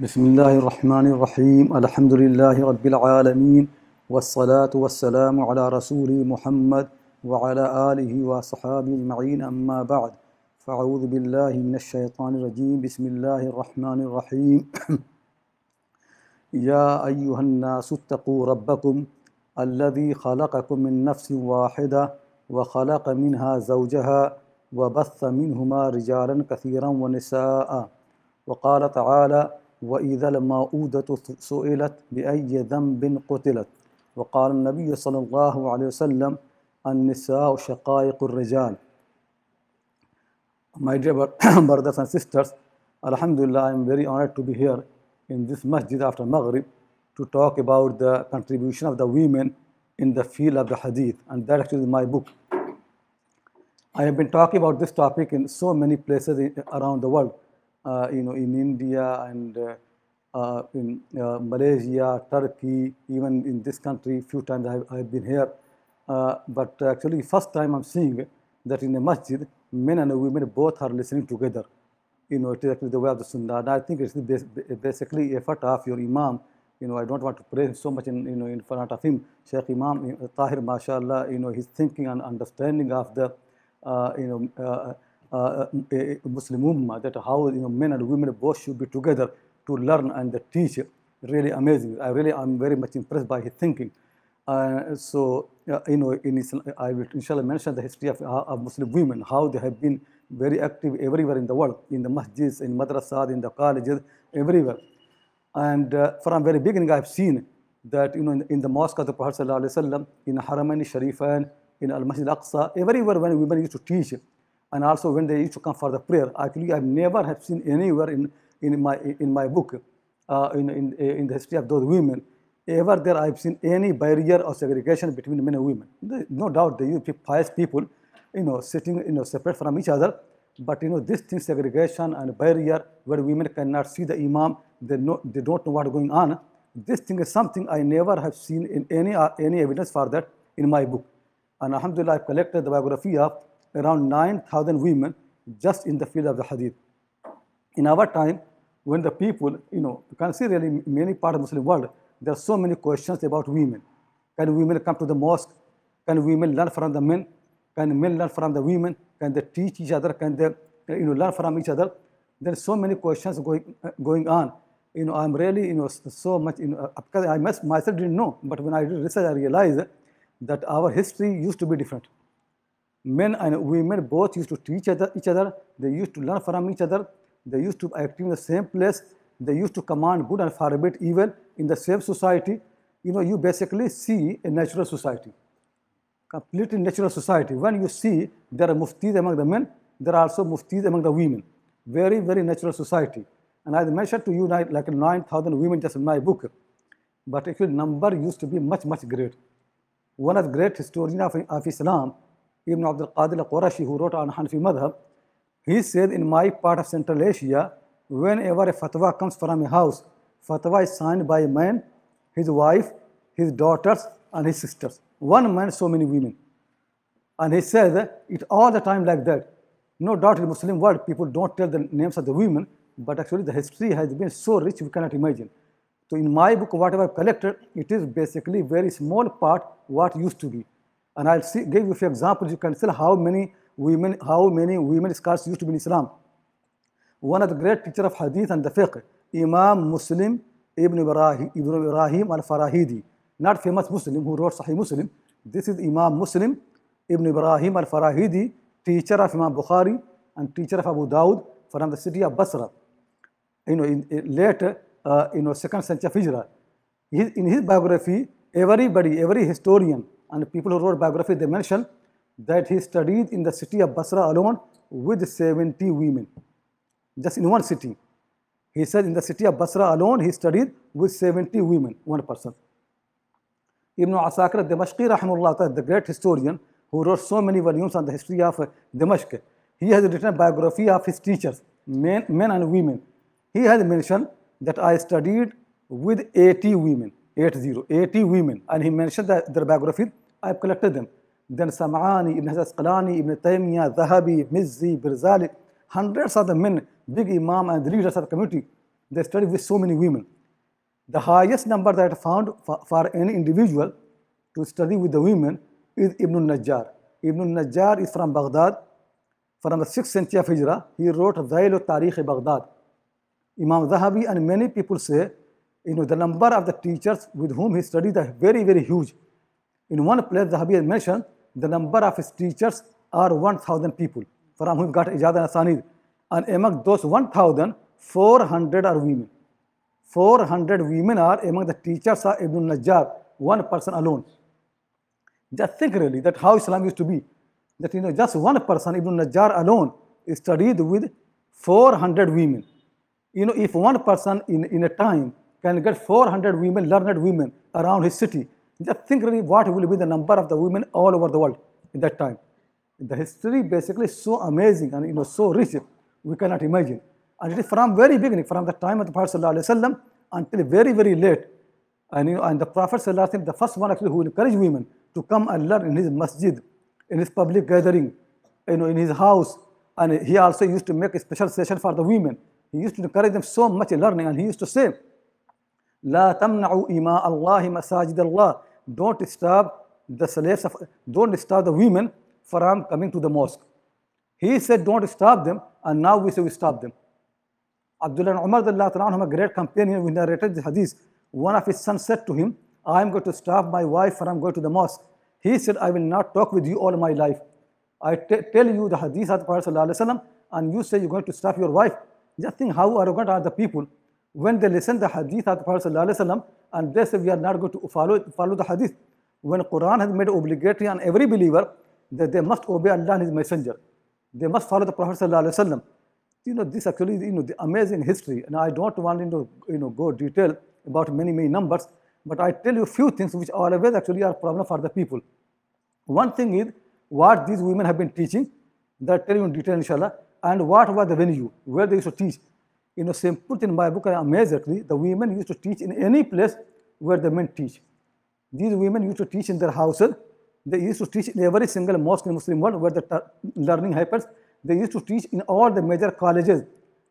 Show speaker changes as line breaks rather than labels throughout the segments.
بسم الله الرحمن الرحيم الحمد لله رب العالمين والصلاة والسلام على رسول محمد وعلى آله وصحابه أجمعين أما بعد فأعوذ بالله من الشيطان الرجيم بسم الله الرحمن الرحيم يا أيها الناس اتقوا ربكم الذي خلقكم من نفس واحدة وخلق منها زوجها وبث منهما رجالا كثيرا ونساء وقال تعالى وإذا الموءودة سئلت بأي ذنب قتلت وقال النبي صلى الله عليه وسلم النساء شقائق الرجال My dear brothers and sisters, Alhamdulillah, I am very honored to be here in this masjid after Maghrib to talk about the contribution of the women in the field of the hadith, and that actually is my book. I have been talking about this topic in so many places around the world, uh, you know, in India and uh, uh, in uh, Malaysia, Turkey, even in this country. Few times I have, I have been here, uh, but actually, first time I'm seeing that in a masjid, men and women both are listening together. You know, it is actually the way of the Sunnah. And I think it's bas- basically effort of your Imam. You know, I don't want to praise so much in you know in front of him. Sheikh Imam uh, Tahir, mashallah, you know, his thinking and understanding of the uh, you know, uh, uh, uh, Muslim Ummah, that how you know, men and women both should be together to learn and teach. Really amazing. I really am very much impressed by his thinking. Uh, so, uh, you know, in Islam, I will inshallah mention the history of, of Muslim women, how they have been very active everywhere in the world, in the masjids, in madrasas, in the colleges, everywhere. And uh, from very beginning, I've seen that, you know, in, in the mosque of the Prophet ﷺ, in Haramain Sharifain, in Al Masjid Al Aqsa, everywhere when women used to teach, and also when they used to come for the prayer. Actually, I've never have seen anywhere in, in, my, in my book, uh, in, in, in the history of those women, ever there I've seen any barrier or segregation between men and women. No doubt they use pious people, you know, sitting, you know, separate from each other. But you know, this thing, segregation and barrier, where women cannot see the imam, they, know, they don't know what's going on. This thing is something I never have seen in any, uh, any evidence for that in my book. And Alhamdulillah, I've collected the biography of around 9,000 women just in the field of the hadith. In our time, when the people, you know, you can see really many parts of the Muslim world, there are so many questions about women. Can women come to the mosque? Can women learn from the men? Can men learn from the women? Can they teach each other? Can they, you know, learn from each other? There are so many questions going, uh, going on. You know, I'm really, you know, so much, you know, because I myself didn't know, but when I did research, I realized that our history used to be different. Men and women both used to teach each other, they used to learn from each other, they used to act in the same place, they used to command good and forbid evil in the same society. You know, you basically see a natural society, completely natural society. When you see there are muftis among the men, there are also muftis among the women. Very, very natural society. And I mentioned to you like 9,000 women just in my book. But actually number used to be much, much greater. One of the great historians of, of Islam, Ibn Abdul Qadir al-Qurashi, who wrote on Hanafi Madhab, he said in my part of Central Asia, whenever a fatwa comes from a house, fatwa is signed by a man, his wife, his daughters, and his sisters. One man, so many women. And he says it all the time like that. No doubt in the Muslim world, people don't tell the names of the women, but actually the history has been so rich we cannot imagine. So in my book, whatever I've collected, it is basically very small part what used to be. And I'll see, give you a few examples. You can see how many women, how many women scholars used to be in Islam. One of the great teacher of Hadith and the Fiqh, Imam Muslim Ibn Ibrahim, Ibn Ibrahim al-Farahidi, not famous Muslim who wrote Sahih Muslim. This is Imam Muslim Ibn Ibrahim al-Farahidi, teacher of Imam Bukhari and teacher of Abu Dawud from the city of Basra. You know, in, in later, uh, you know, second century of Hijrah. In his biography, everybody, every historian and people who wrote biography, they mention that he studied in the city of Basra alone with 70 women, just in one city. He said in the city of Basra alone, he studied with 70 women, one person. Ibn Asakir al-Damashqi, rahimahullah, the great historian who wrote so many volumes on the history of uh, Damascus, he has written a biography of his teachers, men, men and women. He has mentioned that I studied with 80 women, 80, 80 women, and he mentioned that their biography, I have collected them. Then Sam'ani, Ibn Asqalani, Ibn Taymiyyah, Zahabi, Mizzi, Birzali, hundreds of the men, big imam and leaders of the community, they studied with so many women. The highest number that I found for, for any individual to study with the women is Ibn Najjar. Ibn Najjar is from Baghdad. From the 6th century of Hijrah, he wrote Zayl Tariq Baghdad. Imam Zahabi and many people say, you know, the number of the teachers with whom he studied are very, very huge. In one place, Zahabi has mentioned the number of his teachers are 1,000 people from whom he got Ijad and Asanid. And among those 1,000, 400 are women. 400 women are among the teachers of Ibn Najjar, one person alone. Just think really that how Islam used to be. That you know, just one person, Ibn Najjar alone, studied with 400 women. You know, if one person in, in a time can get 400 women, learned women around his city, just think really what will be the number of the women all over the world in that time. The history basically is so amazing and you know so rich, we cannot imagine. And it is from very beginning, from the time of the Prophet until very, very late. And, you know, and the Prophet the first one actually who encouraged women to come and learn in his masjid, in his public gathering, you know, in his house. And he also used to make a special session for the women. He used to encourage them so much in learning, and he used to say, La tamna'u ima Allahi masajid Allah. Don't disturb the slaves of, don't disturb the women from coming to the mosque. He said, don't stop them, and now we say we stop them. Abdullah and Umar, anhum, a great companion who narrated the hadith, one of his sons said to him, I am going to stop my wife from going to the mosque. He said, I will not talk with you all my life. I tell you the hadith of the Prophet and you say you're going to stop your wife. Just think how arrogant are the people when they listen the hadith of the Prophet ﷺ, and they say we are not going to follow, follow the hadith. When Quran has made obligatory on every believer that they must obey Allah and His Messenger. They must follow the Prophet ﷺ. You know, this actually, you know, the amazing history, and I don't want to, you know, go detail about many, many numbers, but I tell you few things which always actually are problem for the people. One thing is what these women have been teaching, that tell you in detail, inshallah, and what was the venue, where they used to teach. You know, same put in my book, amazed the women used to teach in any place where the men teach. These women used to teach in their houses, they used to teach in every single mosque in Muslim world where the learning happens. They used to teach in all the major colleges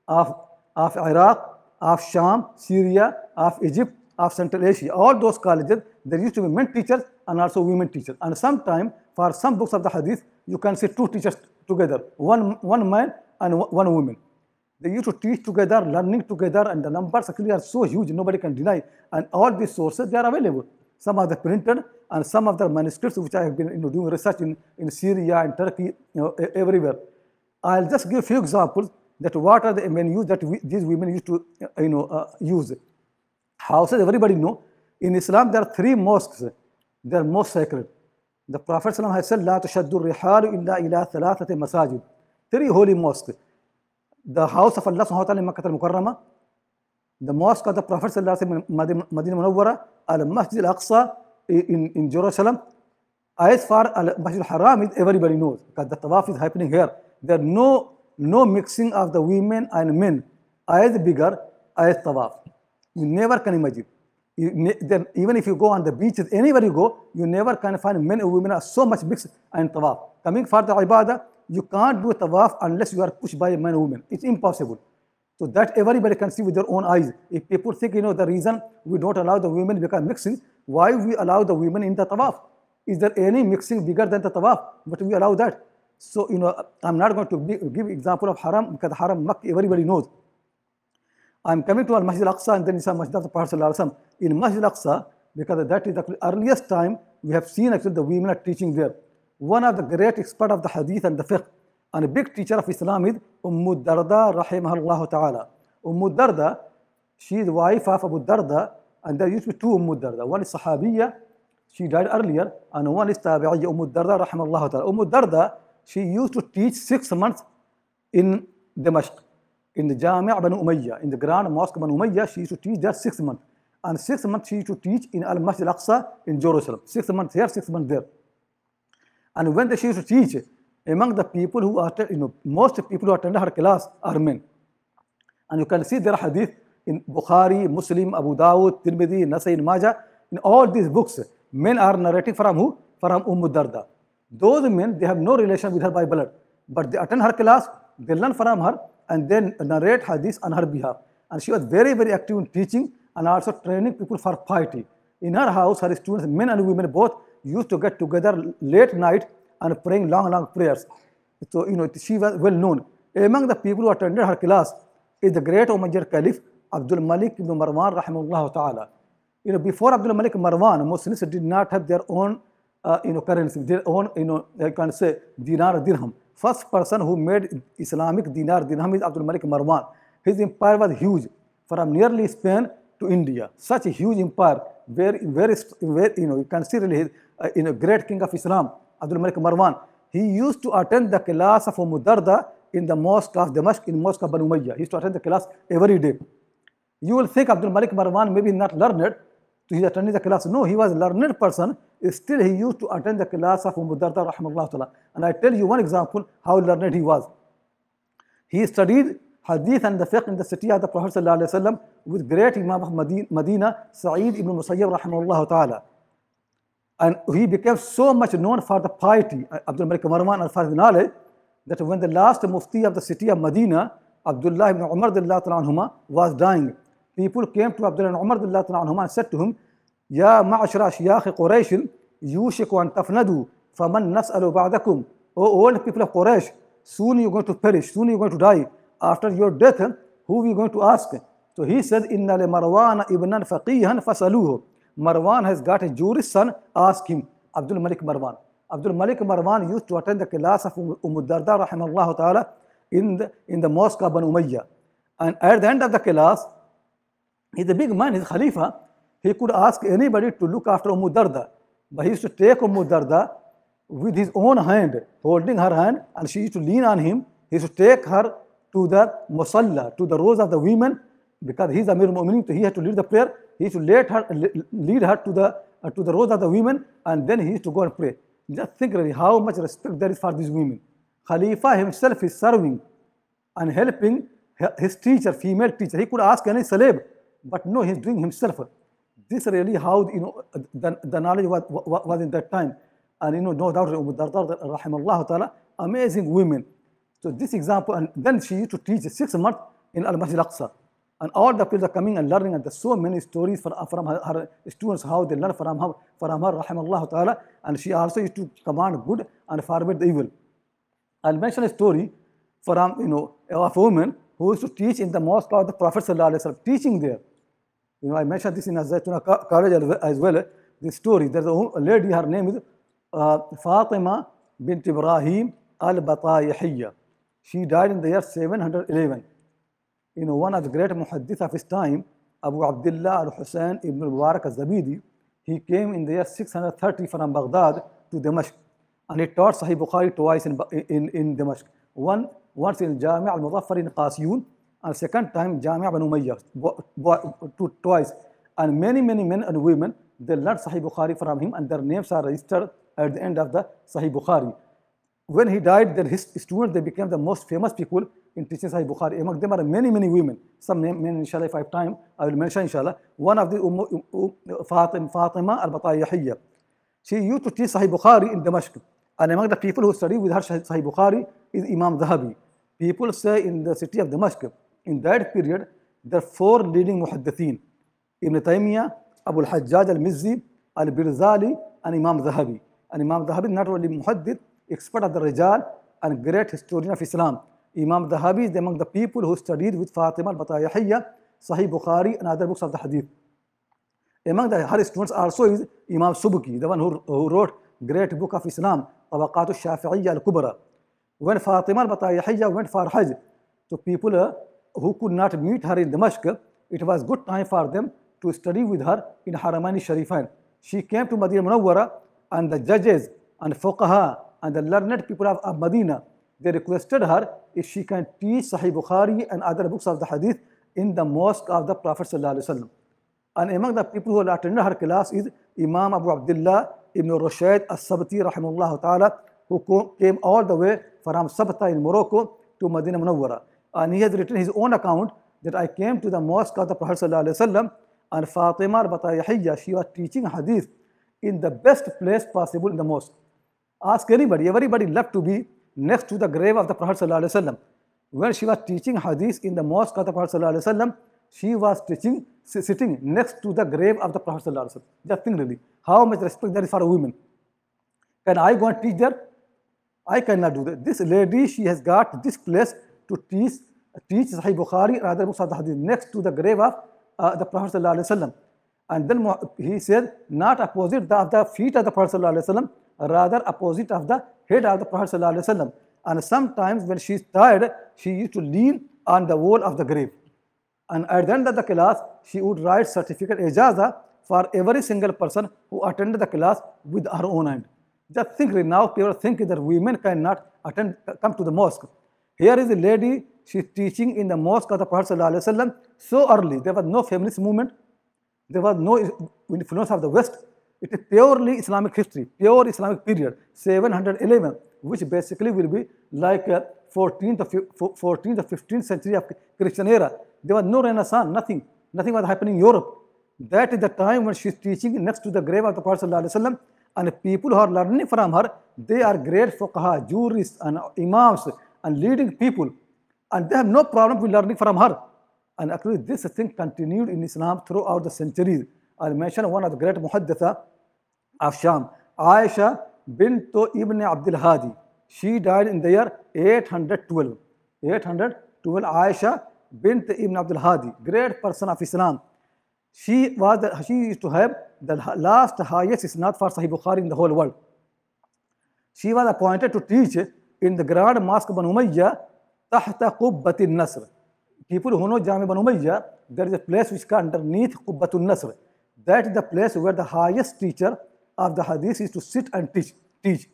of, of Iraq, of Sham, Syria, of Egypt, of Central Asia. All those colleges, there used to be men teachers and also women teachers. And sometimes, for some books of the hadith, you can see two teachers together, one, one man and one woman. They used to teach together, learning together, and the numbers actually are so huge, nobody can deny. And all these sources, they are available. Some are the printed, and some of the manuscripts which I have been you know, doing research in, in Syria and Turkey, you know, everywhere. I'll just give a few examples that what are the menus that we, these women used to you know, uh, use. Houses, everybody know. In Islam, there are three mosques. They are most sacred. The Prophet has said, لا تشد الرحال إلا إلى ثلاثة مساجد. Three holy mosques. The house of Allah subhanahu wa ta'ala in Makkah al-Mukarramah, the mosque of the Prophet in Madinah Munawwara, Al-Masjid al-Aqsa in, in Jerusalem. As far as Masjid al-Haram everybody knows because the tawaf is happening here. There are no, no mixing of the women and men as bigger as tawaf. You never can imagine. You then even if you go on the beaches, anywhere you go, you never can find men and women are so much mixed in tawaf. Coming for the ibadah, you can't do a tawaf unless you are pushed by a men and women. It's impossible. So that everybody can see with their own eyes. If people think, you know, the reason we don't allow the women become mixing, why we allow the women in the tawaf? Is there any mixing bigger than the tawaf? But we allow that. So, you know, I'm not going to give example of haram because haram Makkah everybody knows. I'm coming to Al-Masjid Al-Aqsa and then it's Masjid of the In Masjid Al-Aqsa, because that is the earliest time we have seen actually the women are teaching there. One of the great expert of the hadith and the fiqh and a big teacher of Islam is Umm Darda rahimahullah ta'ala. Umm Darda, she is the wife of Abu Darda and there used to be two Umm Darda. One is Sahabiya, she died earlier, and one is Tabi'iyya Umm Darda rahimahullah ta'ala. Umm Darda, she used to teach six months in Damascus in the Jami' Banu Umayyah, in the Grand Mosque Banu Umayyah, she used to teach there six months. And six months she used to teach in Al Masjid Al Aqsa in Jerusalem. Six months here, six months there. And when she used to teach, among the people who are, you know, most people who attend her class are men. And you can see their hadith in Bukhari, Muslim, Abu Dawud, Tirmidhi, Nasai, Majah. In all these books, men are narrating from who? From Umm Darda. Those men, they have no relation with her by blood, but they attend her class, they learn from her, and then narrate hadith on her behalf. And she was very, very active in teaching and also training people for piety. In her house, her students, men and women both, used to get together late night and praying long, long prayers. So, you know, she was well known. Among the people who attended her class is the great Umayyad Caliph, Abdul Malik ibn Marwan, rahimahullah ta'ala. You know, before Abdul Malik Marwan, Muslims did not have their own, uh, you know, currency, their own, you know, I can say dinar dirham. First person who made Islamic dinar dirham is Abdul Malik Marwan. His empire was huge, from nearly Spain to India. Such a huge empire, very, very, very you know, you can see really his, uh, you know, great king of Islam, Abdul Malik Marwan. He used to attend the class of Mudarda in the mosque of Damascus, in mosque of Banu Umayyah. He used to attend the class every day. You will think Abdul Malik Marwan maybe not learned, so he's attending the class. No, he was a learned person. Still, he used to attend the class of Mudarda, rahimahullah ta'ala. And I tell you one example how learned he was. He studied hadith and the fiqh in the city of the Prophet with great Imam of Medina, Sa'id ibn Musayyab, rahimahullah ta'ala. And he became so much known for the piety, uh, Abdul Malik Marwan, and for the knowledge, that when the last mufti of the city of Medina, Abdullah ibn Umar anhuma, was dying, people came to Abdullah ibn Umar anhuma and said to him, Ya ma'ashra shiyakh Quraysh, yushiku an tafnadu, faman nas'alu ba'dakum. O old people of Quraysh, soon you're going to perish, soon you're going to die. After your death, who are you going to ask? So he said, Inna li Marwan ibnan faqihan fasaluhu. Marwan has got a Jewish son, ask him. Abdul Malik Marwan. Abdul Malik Marwan used to attend the class of Umm Darda rahimahullah ta'ala in the, in the mosque of Banu Umayyah. And at the end of the class, he's a big man, he's Khalifa. He could ask anybody to look after Umm Darda. But he used to take Umm Darda with his own hand, holding her hand, and she used to lean on him. He used to take her to the musalla, to the rows of the women, because he's Amir al-Mu'minin, so he has to lead the prayer. He to lead her, lead her to the uh, to the rows of the women, and then he used to go and pray. Just think really how much respect there is for these women. Khalifa himself is serving and helping his teacher, female teacher. He could ask any slave, but no, he's doing himself. This really how you know the, the knowledge was, was in that time. And you know, no doubt, Umm Darda, rahimallahu ta'ala, amazing women. So this example, and then she used to teach six months in Al-Masjid Al-Aqsa. And all the people are coming and learning, and there's so many stories for, from her, her students, how they learn from her, from her, rahimallahu ta'ala. And she also used to command good and forbid the evil. I'll mention a story from, you know, of a woman who used to teach in the mosque of the Prophet sallallahu teaching there. You know, I mentioned this in Azaytuna college as well, this story. There's a lady, her name is uh, Fatima bint Ibrahim al-Batayihiyya. She died in the year 711. You know, one of the great muhaddith of his time, Abu Abdullah al-Hussein ibn Mubarak al-Zabidi, he came in the year 630 from Baghdad to Damascus. And he taught Sahih Bukhari twice in, in, in Damascus. One, once in Jami' al-Muzaffar in Qasiyun, and second time Jami' ibn Umayyah, twice. And many, many men and women, they learned Sahih Bukhari from him and their names are registered at the end of the Sahih Bukhari. When he died, then his students, they became the most famous people in teaching Sahih Bukhari. Among them are many, many women. Some men, inshallah, if I have time, I will mention, inshallah. One of the um, um, Fatima, Fatima al-Batayahiyya. She used to teach Sahih Bukhari in Damascus. And among the people who study with her Sahih Bukhari is Imam Zahabi. People say in the city of Damascus, in that period, there are four leading muhaddithin. Ibn Taymiyyah, Abu al-Hajjaj al-Mizzi, al-Birzali, and Imam Zahabi. And Imam Zahabi not only muhaddith, expert of the Rijal, and great historian of Islam. Imam Zahabi is among the people who studied with Fatima al-Batayahiyya, Sahih Bukhari, and other books of the Hadith. Among the, her students also is Imam Subki, the one who, who wrote great book of Islam, Tabaqat al-Shafi'iyya al-Kubra. When Fatima al-Batayahiyya went for Hajj, so people uh, who could not meet her in Damascus, it was good time for them to study with her in Haramain Sharifain. She came to Madinah Munawwara and the judges and fuqaha and the learned people of, of Medina, they requested her if she can teach Sahih Bukhari and other books of the Hadith in the mosque of the Prophet ﷺ. And among the people who attended her class is Imam Abu Abdullah ibn Rushayd as-Sabti rahimahullah ta'ala, who came all the way from Sabta in Morocco to Medina Munawwara. And he has written his own account that I came to the mosque of the Prophet ﷺ and Fatima al-Batayahiyya, she was teaching hadith in the best place possible in the mosque. Ask anybody, everybody left to be next to the grave of the Prophet ﷺ. When she was teaching hadith in the mosque of the Prophet ﷺ, she was teaching, sitting next to the grave of the Prophet. wasallam. Just think really, how much respect there is for a woman. Can I go and teach there? I cannot do that. This lady, she has got this place to teach, teach Sahih Bukhari and other books of the Hadith next to the grave of uh, the Prophet wasallam. And then he said, not opposite the, the feet of the Prophet wasallam, rather opposite of the head of the Prophet wasallam. And sometimes when she is tired, she used to lean on the wall of the grave. And at the end of the class, she would write certificate ijaza for every single person who attended the class with her own hand. Just think now people think that women cannot attend, come to the mosque. Here is a lady, she's teaching in the mosque of the Prophet Wasallam so early. There was no feminist movement. There was no influence of the West. It is purely Islamic history, pure Islamic period, 711, which basically will be like uh, 14th, or 14th or 15th century of Christian era. There was no Renaissance, nothing. Nothing was happening in Europe. That is the time when she is teaching next to the grave of the Prophet Wasallam, and people who are learning from her, they are great fuqaha, jurists, and imams, and leading people, and they have no problem with learning from her. And actually, this thing continued in Islam throughout the centuries. I'll mention one of the great muhadditha of Sham, Aisha bint Ibn Abdul Hadi. She died in the year 812. 812, Aisha bint Ibn Abdul Hadi, great person of Islam. She was the, she used to have the last highest isnad for Sahih Bukhari in the whole world. She was appointed to teach in the Grand Mosque Banu Umayyah, Tahta Qubbatin Nasr. People who know Jami Banu there is a place which is underneath Qubbatul Nasr. That is the place where the highest teacher of the hadith is to sit and teach. teach.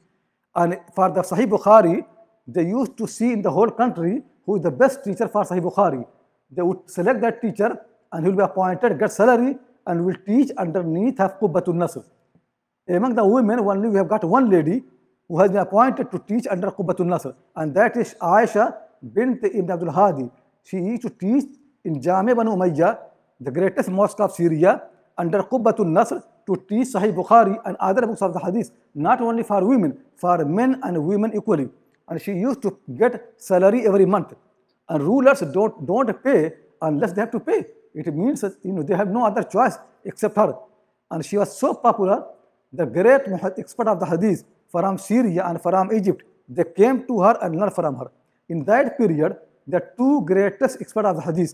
And for the Sahih Bukhari, they used to see in the whole country who is the best teacher for Sahih Bukhari. They would select that teacher and he will be appointed, get salary, and will teach underneath of Qubbatul Nasr. Among the women, only we have got one lady who has been appointed to teach under Qubbatul Nasr, and that is Aisha bint Ibn Abdul Hadi. She used to teach in Jami Banu Umayyah, the greatest mosque of Syria, under Qubbatul Nasr to teach Sahih Bukhari and other books of the Hadith, not only for women, for men and women equally. And she used to get salary every month. And rulers don't, don't pay unless they have to pay. It means that, you know they have no other choice except her. And she was so popular, the great expert of the Hadith from Syria and from Egypt, they came to her and learned from her. In that period, the two greatest experts of the Hadith,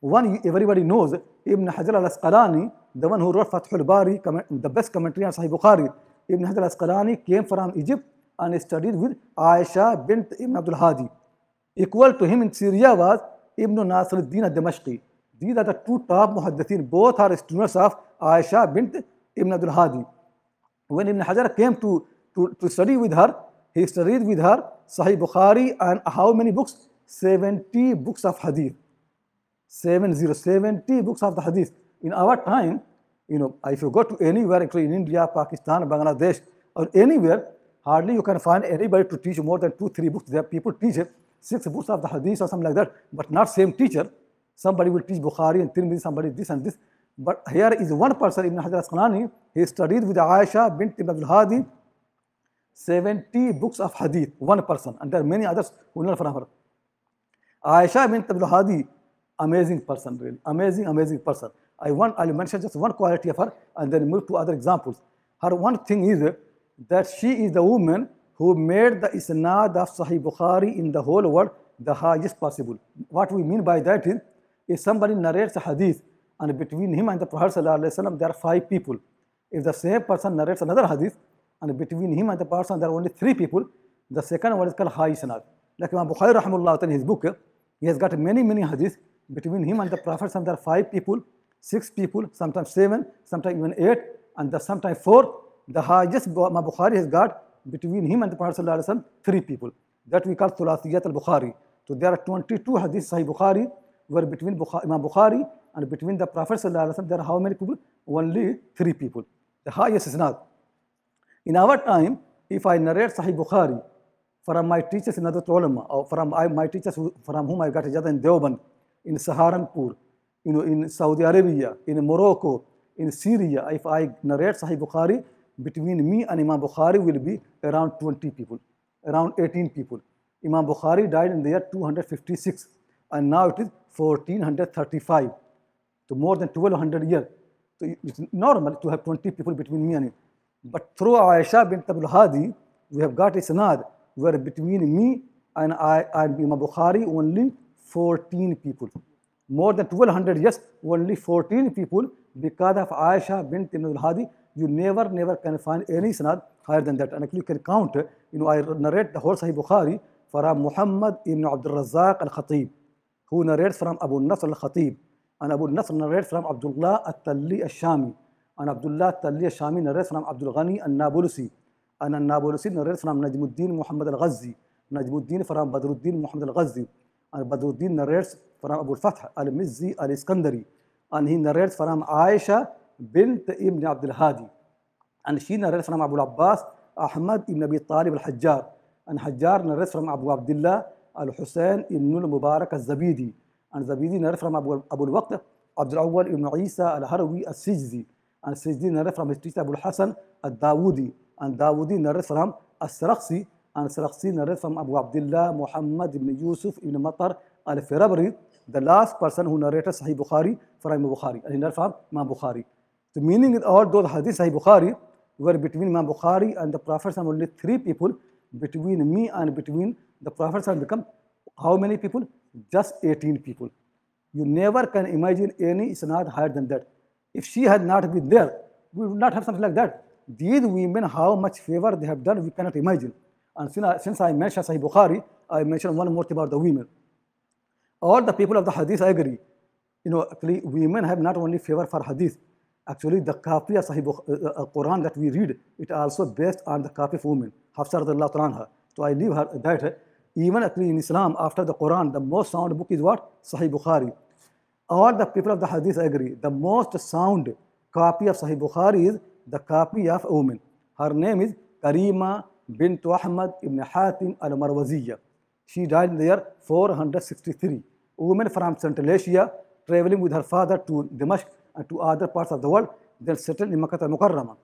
one everybody knows, Ibn Hajar al-Asqalani, the one who wrote Fathul Bari, the best commentary on Sahih Bukhari. Ibn Hajar al-Asqalani came from Egypt and studied with Aisha bint Ibn Abdul Hadi. Equal to him in Syria was Ibn Nasr al-Din al-Damashqi. These are the two top muhaddithin. Both are students of Aisha bint Ibn Abdul Hadi. When Ibn Hajar came to, to, to study with her, he studied with her Sahih Bukhari and how many books? 70 books of hadith. 70, 70 books of the hadith. In our time, you know, if you go to anywhere, actually in India, Pakistan, Bangladesh, or anywhere, hardly you can find anybody to teach more than two, three books. There people teach six books of the hadith or something like that, but not same teacher. Somebody will teach Bukhari and Tirmidhi, somebody this and this. But here is one person, Ibn Hajar Asqalani, he studied with Aisha bint Ibn Abdul Hadi, 70 books of hadith, one person, and there are many others who learn from her. Aisha bint Abdul Hadi, amazing person, really, amazing, amazing person. I want, I'll mention just one quality of her and then move to other examples. Her one thing is that she is the woman who made the isnad of Sahih Bukhari in the whole world the highest possible. What we mean by that is, if somebody narrates a hadith and between him and the Prophet there are five people. If the same person narrates another hadith and between him and the person there are only three people, the second one is called high isnad. Like Imam Bukhari rahimahullah in his book, he has got many, many hadith between him and the Prophet. Some there are five people, six people, sometimes seven, sometimes even eight, and the, sometimes four. The highest Imam Bukhari has got between him and the Prophet ﷺ, three people. That we call Thulathiyat al-Bukhari. So there are 22 hadith Sahih Bukhari, where between Bukhari, Imam Bukhari and between the Prophet ﷺ, there are how many people? Only three people. The highest isnad. In our time, if I narrate Sahih Bukhari from my teachers in other ulama, or from my teachers from whom I got ijazah in Deoband, in Saharanpur, you know, in Saudi Arabia, in Morocco, in Syria, if I narrate Sahih Bukhari, between me and Imam Bukhari will be around 20 people, around 18 people. Imam Bukhari died in the year 256, and now it is 1435. to more than 1200 years. So it's normal to have 20 people between me and him. But through Aisha bint Abdul Hadi, we have got a sanad where between me and I and Imam Bukhari only 14 people. More than 1200 years, only 14 people because of Aisha bint Ibn al-Hadi. You never, never can find any sanad higher than that. And actually you can count, you know, I narrate the whole Sahih Bukhari from Muhammad ibn Abdul Razzaq al-Khatib, who narrates from Abu Nasr al-Khatib. And Abu Nasr narrates from Abdullah al-Talli al-Shami. And Abdullah al-Talli al-Shami narrates from Abdul Ghani al-Nabulusi. And al-Nabulusi narrates from Najmuddin Muhammad al-Ghazi. Najmuddin from Badruddin Muhammad al-Ghazi. And Badruddin narrates from Abu al-Fath al-Mizzi al-Iskandari. And he narrates from Aisha bint Ibn Abdul Hadi. And she narrates from Abu al-Abbas Ahmad ibn Abi Talib al-Hajjar. And Hajjar narrates from Abu Abdullah al-Husayn ibn al-Mubarak al-Zabidi. And Zabidi narrates from Abu, Abu al-Waqt Abdul Awwal ibn Isa al-Harawi al-Sijzi. And Sijzi narrates from his teacher Abu al-Hasan al-Dawudi. And Dawudi narrates from al-Sarakhsi. And Sarakhsi narrates from Abu Abdullah Muhammad ibn Yusuf ibn Matar al-Firabri, the last person who narrated Sahih Bukhari from Bukhari. And he narrates from Imam Bukhari. The meaning is all those hadith Sahih Bukhari were between Imam Bukhari and the Prophet and only three people. Between me and between the Prophet have become how many people? Just 18 people. You never can imagine any isnad higher than that. If she had not been there, we would not have something like that. These women, how much favor they have done, we cannot imagine. And since I, mentioned Sahih Bukhari, I mentioned one more thing about the women. All the people of the hadith, agree. You know, actually, women have not only favor for hadith, actually the copy of Sahih uh, uh, Quran that we read, it also based on the copy of women, Hafsa anha. So I leave her that. Even actually in Islam, after the Quran, the most sound book is what? Sahih Bukhari. All the people of the hadith agree. The most sound copy of Sahih Bukhari is the copy of a woman. Her name is Karima bint Ahmad ibn Hatim al-Marwaziyya. She died in the year 463. A woman from Central Asia traveling with her father to Damascus and to other parts of the world, then settled in Makkah al-Mukarramah.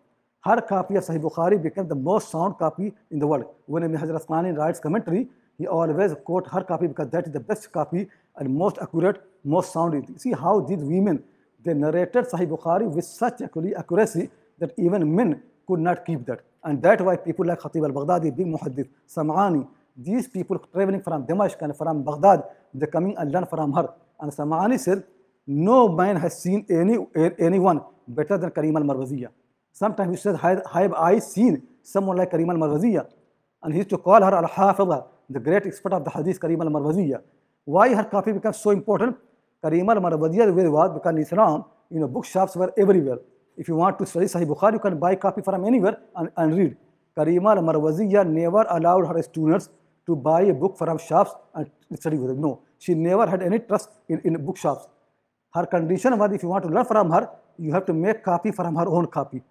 Her copy of Sahih Bukhari became the most sound copy in the world. When Ibn Hajar Asqalani writes commentary, he always quote her copy because that is the best copy and most accurate, most sound. See how these women, they narrated Sahih Bukhari with such accuracy that even men could not keep that. And that's why people like Khatib al-Baghdadi, big muhaddith, Sam'ani, these people traveling from Damascus and from Baghdad, they're coming and learn from her. And Sam'ani said, no man has seen any anyone better than Karima al-Marwaziyya. Sometimes he says, have I seen someone like Karima al-Marwaziyya? And he used to call her al-Hafidha, the great expert of the hadith, Karima al-Marwaziyya. Why her copy becomes so important? Karima al-Marwaziyya way was because in Islam, you know, bookshops were everywhere. If you want to study Sahih Bukhari, you can buy copy from anywhere and, and read. Karima al-Marwaziyya never allowed her students to buy a book from shops and study with them. No, she never had any trust in, in bookshops. Her condition was if you want to learn from her, you have to make copy from her own copy.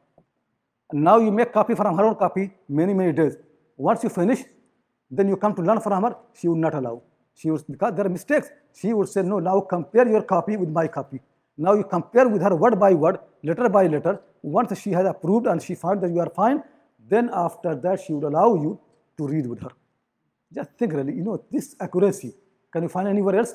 And now you make copy from her own copy many, many days. Once you finish, then you come to learn from her, she would not allow. She would, because there are mistakes, she would say, no, now compare your copy with my copy. Now you compare with her word by word, letter by letter. Once she has approved and she found that you are fine, then after that she would allow you to read with her. Just think really, you know, this accuracy, can you find anywhere else?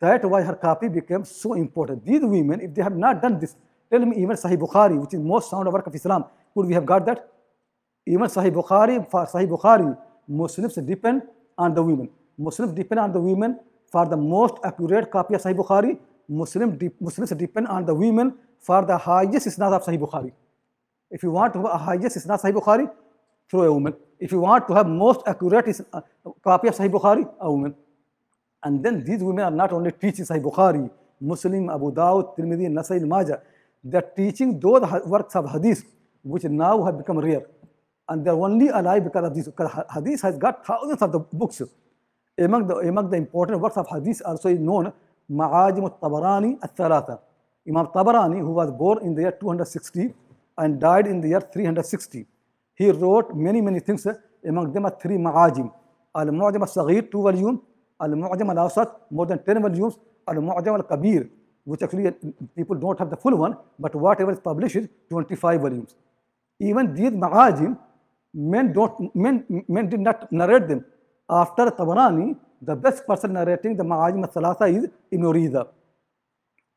That why her copy became so important. These women, if they have not done this, tell me even Sahih Bukhari, which is most sound work of Islam, could we have got that? Even Sahih Bukhari, for Sahih Bukhari, Muslims depend on the women. Muslims depend on the women for the most accurate copy of Sahih Bukhari. Muslim, Muslims depend on the women for the highest isnad of Sahih Bukhari. If you want to have a highest isnad Sahih Bukhari, through a woman. If you want to have most accurate is, uh, copy of Sahih Bukhari, a woman. And then these women are not only teaching Sahih Bukhari, Muslim, Abu Dawud, Tirmidhi, Nasai, Majah. They are teaching those works of hadith which now have become rare. And they are only alive because of this. Because hadith has got thousands of the books. Among the, among the important works of hadith also is known Ma'ajim al-Tabarani. Imam Tabarani, who was born in the year 260 and died in the year 360. He wrote many, many things. Eh, among them are three Ma'ajim. Al-Mu'jam al-Saghir, two volumes. Al-Mu'jam al-Awsat, more than 10 volumes. Al-Mu'jam al-Kabir, which actually eh, people don't have the full one, but whatever is published is 25 volumes. Even these Ma'ajim, men, don't, men, men did not narrate them. After Tabarani, the best person narrating the Ma'ajim al-Thalatha is Ibn Rida.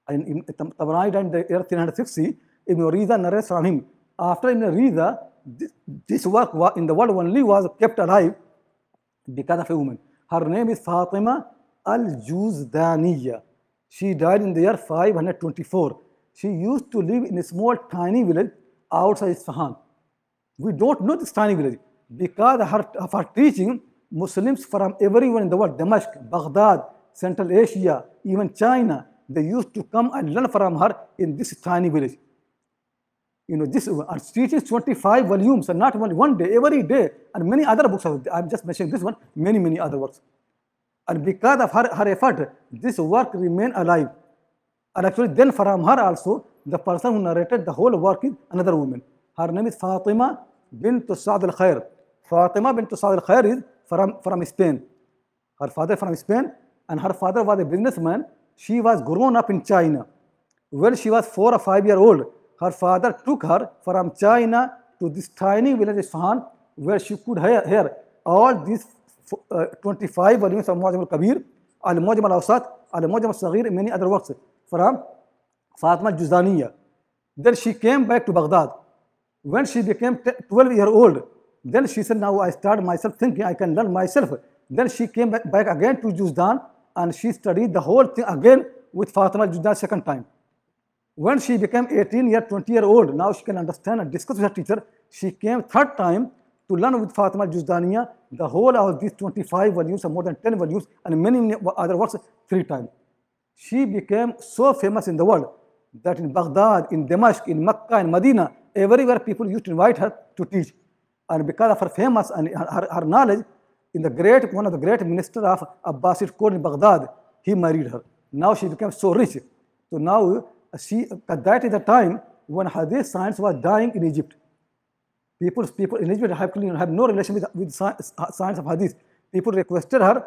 And Ibn Tabarani in the year 360. Ibn Riza narrates from him. After Ibn Riza, this, work in the world only was kept alive because of a woman. Her name is Fatima al Juzdaniya. She died in the year 524. She used to live in a small tiny village outside Isfahan. We don't know this tiny village because of her, of her teaching, Muslims from everywhere in the world, Damascus, Baghdad, Central Asia, even China, they used to come and learn from her in this tiny village. You know, this and teaching 25 volumes, and not only one day, every day, and many other books. I'm just mentioning this one, many, many other works. And because of her, her effort, this work remained alive. And actually, then from her also, the person who narrated the whole work is another woman. Her name is Fatima bint Sa'd al Khair. Fatima bint Sa'd al Khair is from, from Spain. Her father from Spain, and her father was a businessman. She was grown up in China. When she was four or five year old, her father took her from China to this tiny village Isfahan, where she could hear, hear all these uh, 25 volumes of Mu'jam al-Kabir, Al-Mu'jam al-Awsat, Al-Mu'jam al-Saghir, many other works from Fatima al-Juzdaniya. Then she came back to Baghdad. When she became 12 year old, then she said, now I start myself thinking I can learn myself. Then she came back, again to Juzdan and she studied the whole thing again with Fatima al-Juzdan second time. When she became 18 year, 20 year old, now she can understand and discuss with her teacher. She came third time to learn with Fatima al-Juzdaniya the whole of these 25 volumes or more than 10 volumes and many, many other works three times. She became so famous in the world that in Baghdad, in Damascus, in Mecca, in Medina, everywhere people used to invite her to teach. And because of her famous and her, her, knowledge, in the great one of the great minister of Abbasid court in Baghdad, he married her. Now she became so rich. So now she that is the time when Hadith science was dying in Egypt. People, people in Egypt have, have no relation with, with science, science of Hadith. People requested her.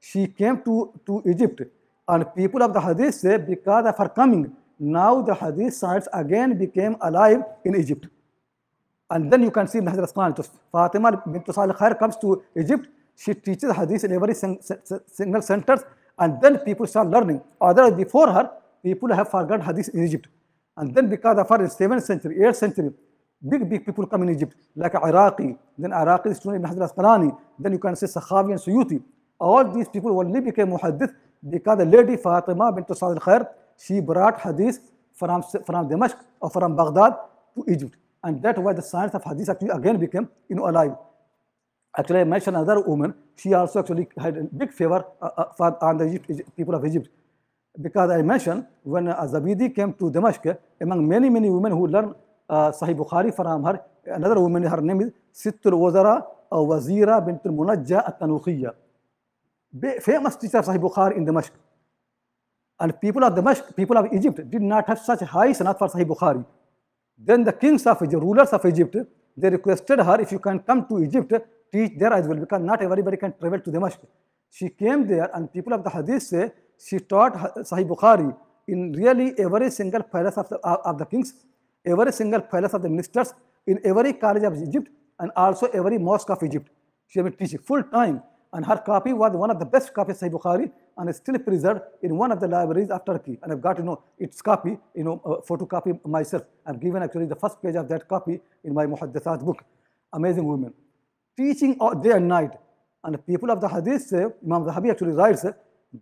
She came to, to Egypt. And people of the Hadith say because of her coming, now the Hadith science again became alive in Egypt. And then you can see Ibn Hajar Asqalani, Fatima bint Sa'd al-Khair comes to Egypt. She teaches Hadith in every single sentence. And then people start learning. Otherwise, before her, people have forgotten Hadith in Egypt. And then because of her in 7th century, 8th century, big, big people come in Egypt, like Iraqi, then Iraqi student Ibn Hajar Asqalani, then you can say Sakhawi and Suyuti. All these people only became muhaddith because the lady Fatima bint Sa'd al-Khair, she brought hadith from, from Damascus or from Baghdad to Egypt. And that why the science of hadith actually again became you know, alive. Actually, I mentioned another woman, she also actually had a big favor uh, uh, for, on the Egypt, people of Egypt. Because I mentioned when uh, Zabidi came to Damascus, among many, many women who learned uh, Sahih Bukhari from her, another woman, her name is Sittul Wazara or Wazira bint al-Munajja at-Tanukhiyya. Famous teacher of Sahih Bukhari in Damascus. And people of Damascus, people of Egypt did not have such high sanad for Sahih Bukhari. Then the kings of Egypt, rulers of Egypt, they requested her, if you can come to Egypt, teach there as well, because not everybody can travel to Damascus. She came there, and people of the Hadith say she taught Sahih Bukhari in really every single palace of the, uh, of the kings, every single palace of the ministers, in every college of Egypt, and also every mosque of Egypt. She has been teaching full time, and her copy was one of the best copies of Sahih Bukhari, and it's still preserved in one of the libraries of Turkey. And I've got you know its copy, you know, uh, photocopy myself. I've given actually the first page of that copy in my Muhaddithat book. Amazing woman, teaching all day and night. And the people of the Hadith say, Imam Zahabi actually writes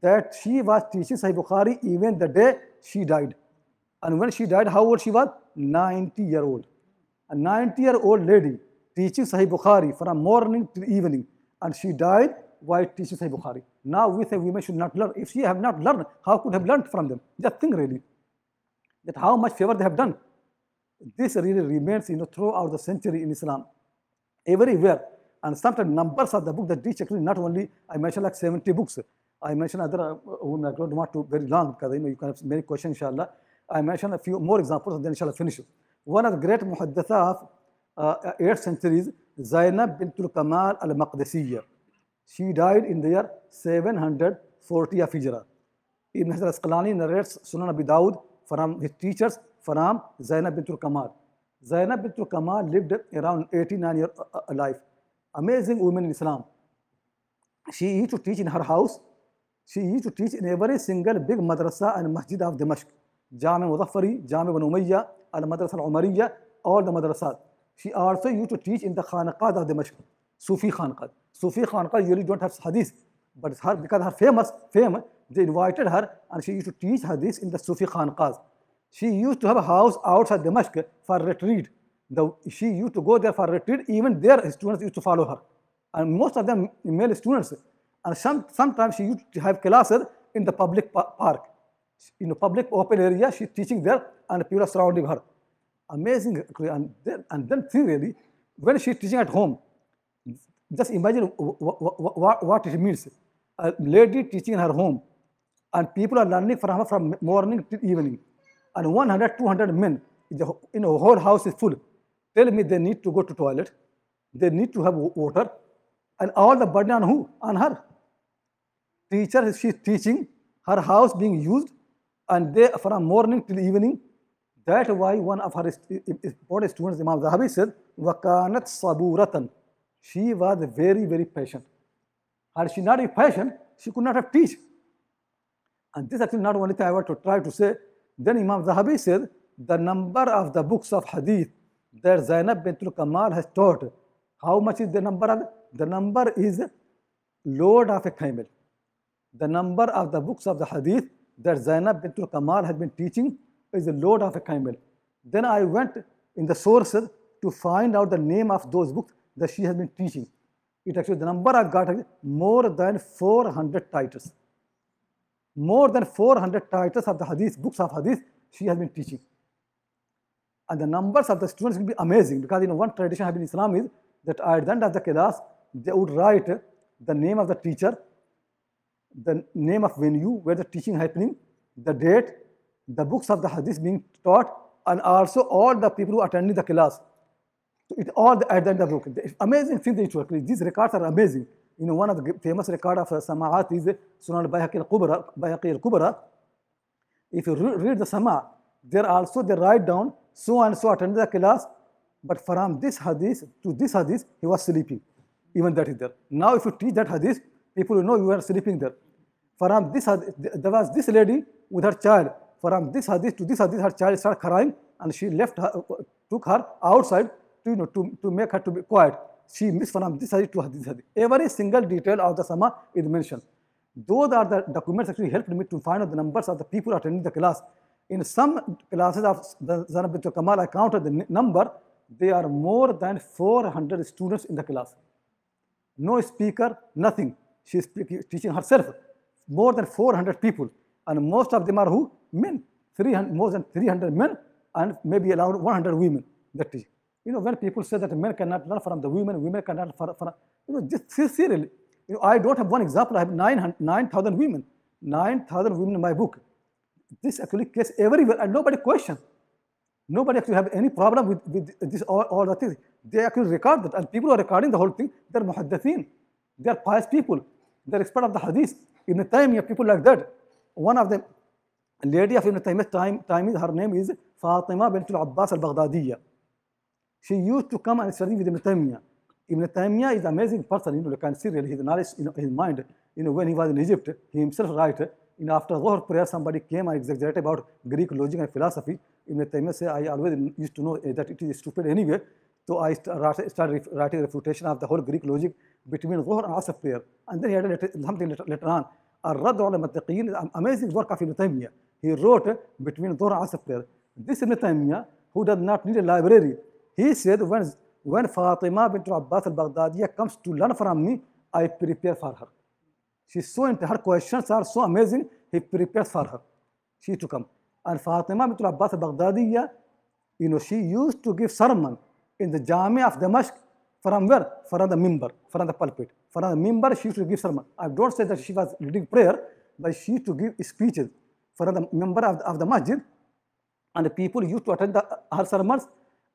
that she was teaching Sahih Bukhari even the day she died. And when she died, how old she was? 90 year old. A 90 year old lady teaching Sahih Bukhari from morning till evening. And she died while teaching Sahih Bukhari. Now we say women should not learn. If she have not learned, how could have learned from them? Just think really that how much favor they have done. This really remains you know, throughout the century in Islam. Everywhere. And sometimes numbers of the book that teach actually not only, I mentioned like 70 books. I mentioned other uh, women, I don't want to very long because you know you can have many questions inshallah. I mentioned a few more examples and then inshallah finish. One of the great muhadditha of uh, 8th centuries, Zainab bint al-Kamal al-Maqdisiyya. شیڈ ان دیر سیون ہنڈریڈ فرامرس فرام زینب القامات زینب القمار اسلام شی یو ٹو ٹیچ ان ہر ہاؤس شی ٹو ٹیچ انی سنگل بگ مدرسہ مسجد آف دا مشق جامع مغفری جامع و نمیا المدرس العمر اور دا مدرسہ شی آرسو خان صوفی خانقات Sufi Khanaqat usually don't have hadith, but her, because her famous fame, they invited her and she used to teach hadith in the Sufi Khanaqat. She used to have a house outside Dimashq for retreat. The, she used to go there for retreat, even their students used to follow her. And most of them male students. And some, sometimes she used to have classes in the public pa- park. In a public open area, she's teaching there and people are surrounding her. Amazing. And then, and then really, when she's teaching at home, just imagine what, what it means. A lady teaching in her home, and people are learning from her from morning till evening. And 100, 200 men, in the you know, whole house is full. Tell me they need to go to toilet, they need to have wa- water, and all the burden on who? On her. Teacher, she's teaching, her house being used, and they from morning till evening. That's why one of her st- important students, Imam Zahabi said, وَكَانَتْ صَبُورَةً she was very, very patient. Had she not been patient, she could not have teach. And this actually not only thing I want to try to say. Then Imam Zahabi said, the number of the books of hadith that Zainab bintul Kamal has taught, how much is the number of the number is load of a camel. The number of the books of the hadith that Zainab bintul Kamal has been teaching is a load of a camel. Then I went in the sources to find out the name of those books that she has been teaching. It actually, the number I got more than 400 titles. More than 400 titles of the hadith, books of hadith, she has been teaching. And the numbers of the students will be amazing because you know one tradition have in Islam is that at the end of the class, they would write the name of the teacher, the name of venue where the teaching happening, the date, the books of the hadith being taught, and also all the people who attended the class. It all the, at the end of the amazing thing that actually these records are amazing. You know, one of the famous record of uh, Sama'at is Sunan al-Bayhaqi al-Kubra, Bayhaqi al-Kubra. If you re- read the Sama, there also they write down so and so attended the class, but from this hadith to this hadith, he was sleeping. Even that is there. Now, if you teach that hadith, people will know you are sleeping there. From this hadith, there was this lady with her child. From this hadith to this hadith, her child started crying, and she left her, took her outside to, you know, to, to make her to be quiet. She missed from this hadith to this hadith. Every single detail of the Sama is mentioned. Those are the documents actually helped me to find out the numbers of the people attending the class. In some classes of the Zainab bint Kamal, I counted the number. There are more than 400 students in the class. No speaker, nothing. She is teaching herself. More than 400 people. And most of them are who? Men. 300, more than 300 men and maybe around 100 women that teach. You know, when people say that men cannot learn from the women, women cannot learn from, you know, just sincerely. You know, I don't have one example. I have 9,000 9,000 women. 9,000 women in my book. This actually case everywhere and nobody questions. Nobody actually have any problem with, with this all, all the things. They actually record that and people are recording the whole thing, they're muhaddithin. They're pious people. They're expert of the hadith. Ibn Taymiyyah, people like that. One of them, lady of Ibn Taymiyyah's time, time is, her name is Fatima bint al-Abbas al-Baghdadiyya she used to come and study with Ibn Taymiyyah. Ibn Taymiyyah is an amazing person, you know, you can see really his knowledge, in his mind. You know, when he was in Egypt, he himself wrote. you know, after Dhuhr prayer, somebody came and exaggerated about Greek logic and philosophy. Ibn Taymiyyah said, I always used to know eh, that it is stupid anyway. So I started writing a refutation of the whole Greek logic between Dhuhr and Asr prayer. And then he added something later, on. Ar-Radd al an amazing work of Ibn Taymiyyah. He wrote between Dhuhr and Asr prayer. This Ibn Taymiyyah, who does not need a library, he said, when, when Fatima bint Abbas al-Baghdadiyya comes to learn from me, I prepare for her. She's so her questions are so amazing, he prepares for her. She to come. And Fatima bint Abbas al-Baghdadiyya, you know, she used to give sermon in the Jami of Damascus from where? From the minbar, from the pulpit. From the minbar, she used to give sermon. I don't say that she was leading prayer, but she used to give speeches from the minbar of the, of the masjid, and the people used to attend the, her sermons.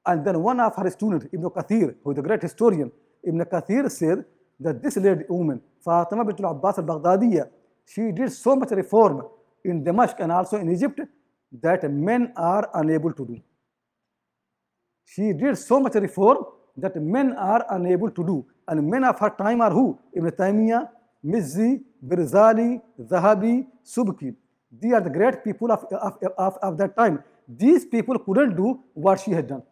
And then one of her students, Ibn Kathir, who is a great historian, Ibn Kathir said that this lady woman, Fatima bint Abbas al-Baghdadiyya, she did so much reform in Damascus and also in Egypt that men are unable to do. She did so much reform that men are unable to do. And men of her time are who? Ibn Taymiyyah, Mizzi, Birzali, Zahabi, Subki. They are the great people of, of, of, of that time. These people couldn't do what she had done.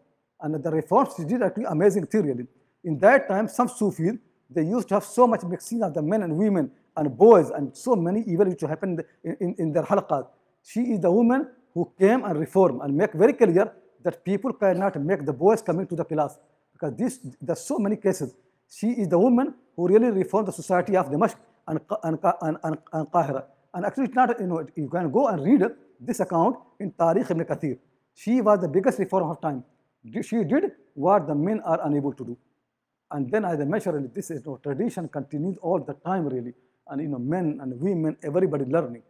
And the reforms she did actually amazing thing really. In that time, some Sufis, they used to have so much mixing of the men and women and boys and so many evil which happened in, in, in their halaqat. She is the woman who came and reformed and make very clear that people cannot make the boys coming to the class because this there's so many cases. She is the woman who really reformed the society of Damascus and, and, and, and, and Qahira. And actually, it's not, you know, you can go and read this account in Tarikh ibn Kathir. She was the biggest reformer of time. She did what the men are unable to do. And then, as I mentioned, this is, you know, tradition continues all the time, really. And, you know, men and women, everybody learning.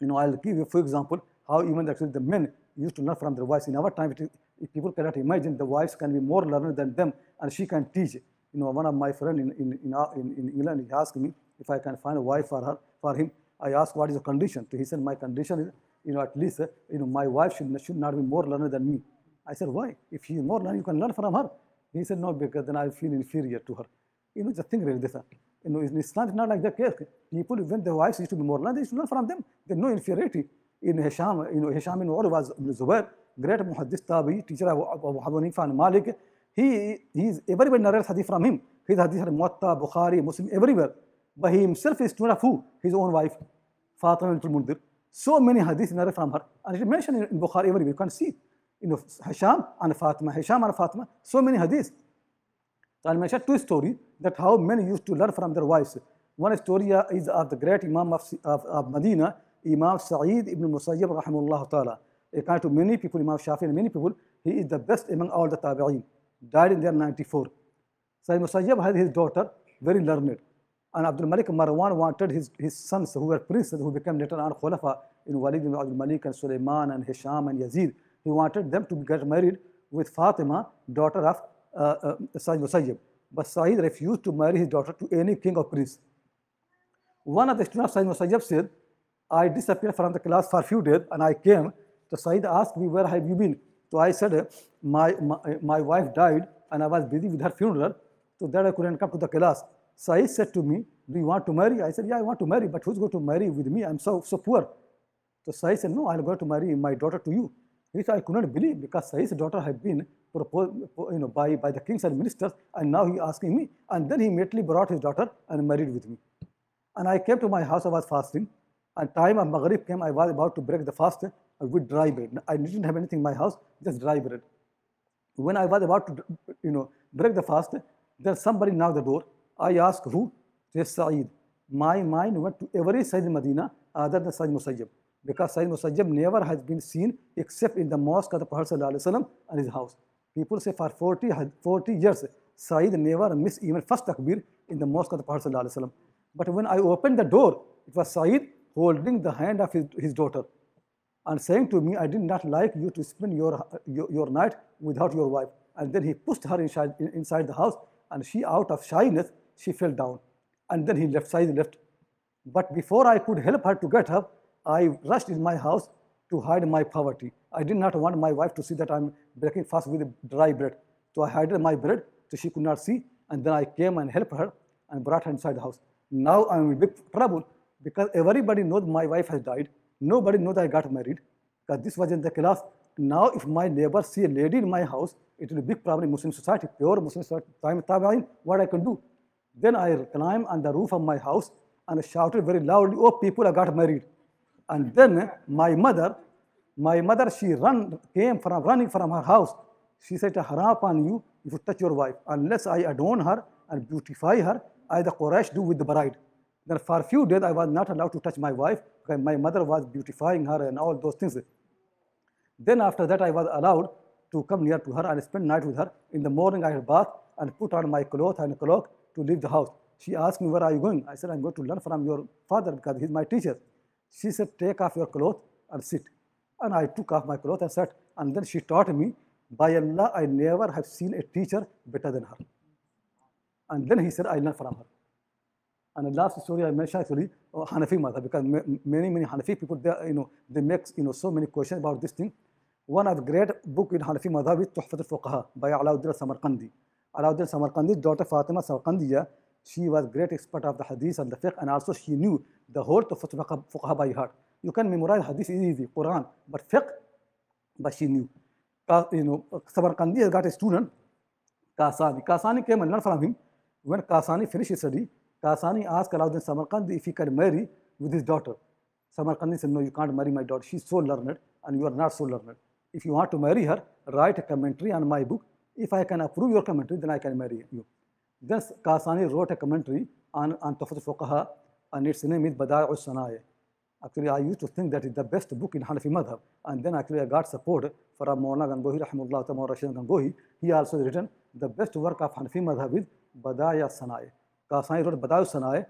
You know, I'll give you, for example, how even actually the men used to learn from their wives. In our time, if people cannot imagine the wives can be more learned than them, and she can teach. You know, one of my friends in, in, in, in, in England, he asked me if I can find a wife for her, for him. I asked, what is the condition? He said, my condition is, you know, at least, uh, you know, my wife should, should not be more learned than me. I said, why? If she is more learned, you can learn from her. He said, no, because then I feel inferior to her. You know, the thing really this. You know, in Islam, it's not like that case. People, when their wives used to be more learned, they should learn from them. There's no inferiority. In Hisham, you know, Hisham bin Urwa was Ibn Zubair, great muhaddis tabi, teacher of Abu Hanifa and Malik. He, he's, everybody narrates hadith from him. His hadith are Muatta, Bukhari, Muslim, everywhere. But he himself is student of who? His own wife, Fatima bint Mundir. So many hadiths narrated from her. And it mentioned in Bukhari everywhere. You can see, you know, Hisham and Fatima, Hisham and Fatima, so many hadiths. So I'll mention two stories that how men used to learn from their wives. One story is of the great Imam of, of, of Medina, Imam Sa'id ibn Musayyib rahimahullah ta'ala. According to many people, Imam Shafi and many people, he is the best among all the tabi'een. Died in the year 94. Sa'id Musayyib had his daughter, very learned. And Abdul Malik Marwan wanted his, his sons, who were princes, who became later on Khulafa, in Walid ibn Abdul Malik and Sulaiman and Hisham and Yazid. He wanted them to get married with Fatima, daughter of uh, uh. But Sa'id refused to marry his daughter to any king or prince. One of the students of Sa'id Musayyib said, I disappeared from the class for a few days and I came. So Said asked me, where have you been? So I said, my, my, my wife died and I was busy with her funeral. So that I couldn't come to the class. Said said to me, do you want to marry? I said, yeah, I want to marry, but who's going to marry with me? I'm so, so poor. So Said said, no, I'm going to marry my daughter to you. Said, I could not believe because Said's daughter had been proposed you know, by, by the kings and ministers and now he asking me. And then he immediately brought his daughter and married with me. And I came to my house, I was fasting. And time of Maghrib came, I was about to break the fast with dry bread. I didn't have anything in my house, just dry bread. When I was about to, you know, break the fast, then somebody knocked the door. I asked who? Says Sa'id. My mind went to every Sayyid in Medina other than Sa'id Musayyib. Because Sa'id Musayyib never has been seen except in the mosque of the Prophet and his house. People say for 40, 40 years, Sayyid never missed even first takbir in the mosque of the Prophet. But when I opened the door, it was Sayyid holding the hand of his, his daughter and saying to me, I did not like you to spend your, your, your night without your wife. And then he pushed her inside, inside the house and she, out of shyness, she fell down. And then he left, Said left. But before I could help her to get up, I rushed in my house to hide my poverty. I did not want my wife to see that I'm breaking fast with dry bread. So I hid my bread so she could not see. And then I came and helped her and brought her inside the house. Now I'm in big trouble because everybody knows my wife has died. Nobody knows I got married because this was in the class. Now, if my neighbor see a lady in my house, it will be a big problem in Muslim society, pure Muslim society. Time what I can do? Then I climbed on the roof of my house and shouted very loudly, "Oh, people, I got married!" And then my mother, my mother, she run came from running from her house. She said, "Haram upon you if you touch your wife, unless I adorn her and beautify her, as the Quraysh do with the bride." Then for a few days, I was not allowed to touch my wife because my mother was beautifying her and all those things. Then after that, I was allowed to come near to her and spend night with her. In the morning, I had bath and put on my clothes and cloak to leave the house. She asked me, where are you going? I said, I'm going to learn from your father because he's my teacher. She said, take off your clothes and sit. And I took off my clothes and sat. And then she taught me, by Allah, I never have seen a teacher better than her. And then he said, I learned from her. And the last story I mentioned actually uh, Hanafi madhab because many many Hanafi people they you know they make you know so many questions about this thing. One of the great book in Hanafi madhab is Tuhfat al-Fuqaha by Alauddin Samarkandi. Alauddin Samarkandi's daughter Fatima Samarkandiya, she was great expert of the hadith and the fiqh and also she knew the whole Tuhfat al-Fuqaha by heart. You can memorize hadith is easy, Quran, but fiqh, but she knew. You know, Samarkandi has got a student, Kasani. Kasani came and learned from him. When Kasani finished his study, Kasani asked Alauddin Samarkandi if he can marry with his daughter. Samarkandi said, No, you can't marry my daughter. She's so learned, and you are not so learned. If you want to marry her, write a commentary on my book. If I can approve your commentary, then I can marry you. Then Kasani wrote a commentary on, on Tuhfat Fuqaha, and its name is Bada'i Sana'i. Actually, I used to think that is the best book in Hanafi madhab. And then actually I got support from Maulana Gangohi, Rahimullah, Tamar Rashid Gangohi. He also written the best work of Hanafi madhab is Bada'i Sana'i. Kasani wrote Bada'i Sana'i.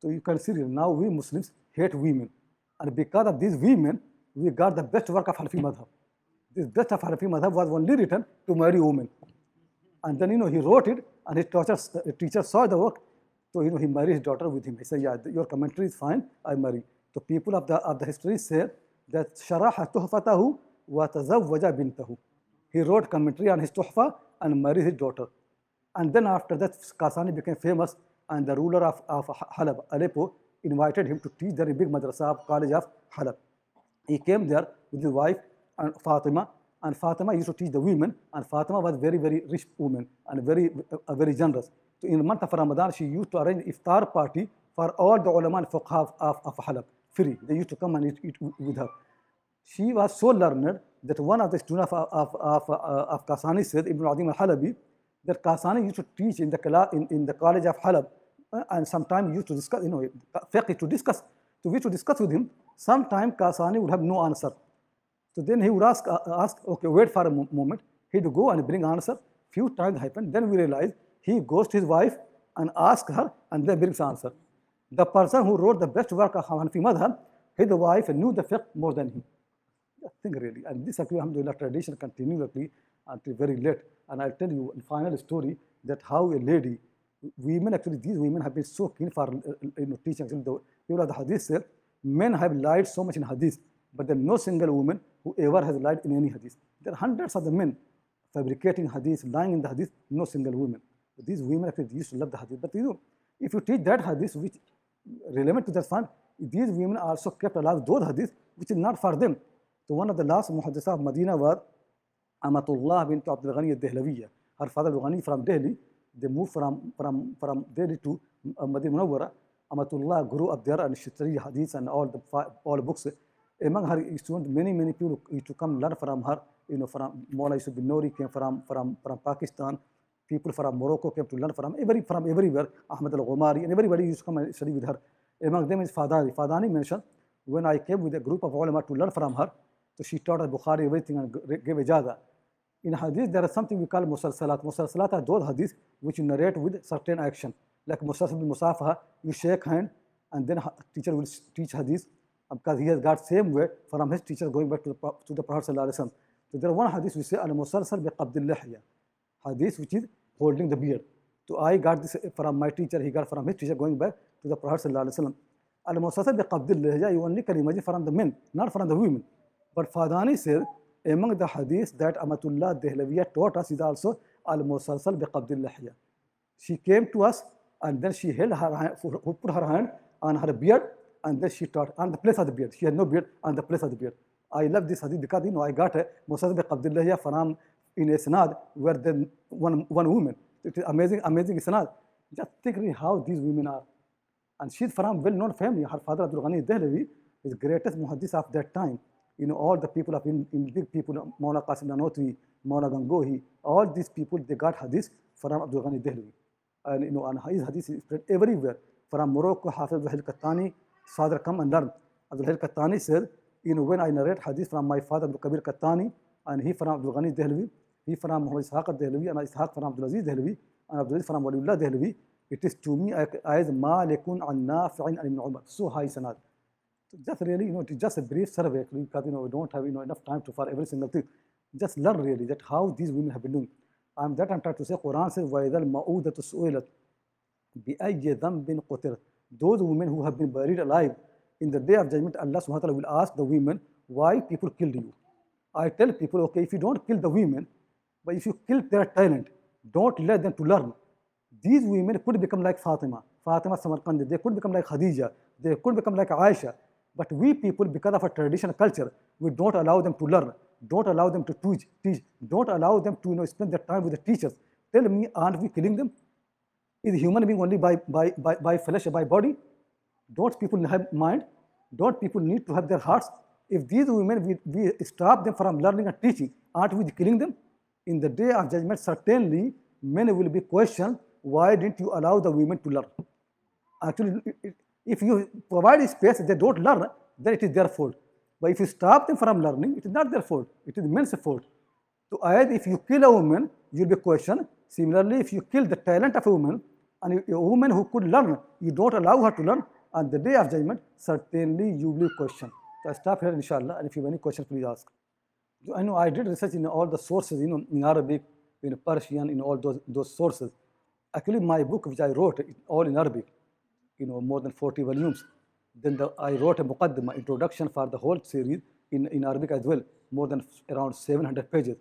So you can see now we Muslims hate women. And because of these women, we got the best work of Hanafi madhab. This best of Hanafi madhab was only written to marry women. And then, you know, he wrote it, and his teacher, teacher saw the work. So, you know, he married his daughter with him. He said, yeah, your commentary is fine, I marry. The people of the, of the history say that wa tazawwaja bintahu. He wrote commentary on his tuhfa and married his daughter. And then after that, Kasani became famous, and the ruler of, of Halab, Aleppo, invited him to teach there in big madrasa of college of Halab. He came there with his wife and Fatima, and Fatima used to teach the women, and Fatima was very, very rich woman and very, uh, very generous. So in the month of Ramadan, she used to arrange iftar party for all the ulama and fuqaha of, of, Halab, free. They used to come and eat, eat with her. She was so learned that one of the students of, of, of, uh, of Kasani said, Ibn Adim al-Halabi, that Kasani used to teach in the, kala- in, in the college of Halab, uh, and sometimes used to discuss, you know, fiqh to discuss, to which to discuss with him. Sometimes Kasani would have no answer. So then he would ask, uh, ask okay, wait for a moment. He'd go and bring answer. Few times happened. Then we realize he goes to his wife and asks her, and then brings answer. The person who wrote the best work of Hanafi Madhab, his wife knew the fiqh more than him. That thing really. And this alhamdulillah, tradition continuously until very late. And I'll tell you a final story that how a lady, women actually, these women have been so keen for uh, you know, teaching. Actually, the people of the hadith say, men have lied so much in hadith, but is no single woman who ever has lied in any hadith. There are hundreds of the men fabricating hadith, lying in the hadith, no single woman. These women actually used to love the hadith. But you know, if you teach that hadith, which relevant to that fund, these women are also kept alive those hadith which is not for them. So one of the last muhaddisa of Medina was Amatullah bint Abdul Ghani al-Dehlawiya. Her father Ghani from Delhi. They moved from, from, from Delhi to uh, Medina Munawwara. Amatullah grew up there and she studied hadith and all the all books. Among her students, many, many people used to come learn from her. You know, from Maula Yusuf Nori came from, from, from Pakistan. People from Morocco came to learn from every from everywhere. Ahmed al Ghumari and everybody used to come and study with her. Among them is Fadani. Fadani mentioned when I came with a group of ulama to learn from her, so she taught us Bukhari everything and gave ijaza. In hadith, there is something we call musalsalat. Musalsalat are those hadith which narrate with certain action. Like musalsal bin musafaha, you shake hand and then teacher will teach hadith because he has got same way from his teacher going back to the, to the Prophet. So there is one hadith we say al musalsal bi qabdil lihya. Hadith which is holding the beard. So I got this from my teacher, he got from his teacher going back to the Prophet sallallahu alaihi wasallam. Al musalsal bi qabdil lihya, you only can imagine from the men, not from the women. But Fadani said, among the hadith that Amatullah Dehlawiya taught us is also al musalsal bi qabdil lihya. She came to us and then she held her hand, put her hand on her beard and then she taught on the place of the beard. She had no beard on the place of the beard. I love this hadith because you know I got a Musaz bi Qabdillah from in a sanad where then one one woman. It is amazing, amazing sanad. Just think really how these women are. And she's from well-known family. Her father Abdul Ghani Dehlawi is greatest muhaddis of that time. You know, all the people of in, in big people, Maula Qasim Nanotwi, Maula Gangohi, all these people, they got hadith from Abdul Ghani Dehlawi. And, you know, and his hadith is spread everywhere. From Morocco, Hafiz Abdul Kattani, Father, come and learn. Abdul Hil Kattani said, you know, when I narrate hadith from my father, Abdul Kabir Kattani, and he from Abdul Ghani Dehlvi, he from Muhammad Ishaq Dehlvi, and Ishaq from Abdul Aziz Dehlvi, and Abdul Aziz from Waliullah Dehlvi, it is to me as Malikun an Nafi'in an Ibn Umar. So high sanad. Just really, you know, it is just a brief survey because, you know, we don't have, you know, enough time to for every single thing. Just learn really that how these women have been doing. I'm that I'm trying to say, Quran says, وَإِذَا الْمَؤُودَةُ bi بِأَيِّ ذَنْبٍ قُتِلَتْ those women who have been buried alive, in the day of judgment, Allah subhanahu wa ta'ala will ask the women, why people killed you? I tell people, okay, if you don't kill the women, but if you kill their talent, don't let them to learn. These women could become like Fatima, Fatima Samarkandi, they could become like Khadija, they could become like Aisha. But we people, because of our traditional culture, we don't allow them to learn, don't allow them to teach, teach don't allow them to you know, spend their time with the teachers. Tell me, aren't we killing them? Is human being only by, by, by, by flesh, by body? Don't people have mind? Don't people need to have their hearts? If these women, we, we stop them from learning and teaching, aren't we killing them? In the day of judgment, certainly men will be questioned, why didn't you allow the women to learn? Actually, if you provide space, they don't learn, then it is their fault. But if you stop them from learning, it is not their fault, it is men's fault. So if you kill a woman, you'll be questioned. Similarly, if you kill the talent of a woman, and a woman who could learn, you don't allow her to learn, on the day of judgment, certainly you will question. So I stop here, inshallah, and if you have any questions, please ask. I know I did research in all the sources, you know, in Arabic, in Persian, in all those, those sources. Actually, my book, which I wrote, all in Arabic, you know, more than 40 volumes. Then the, I wrote a muqaddimah, introduction for the whole series in, in Arabic as well, more than around 700 pages.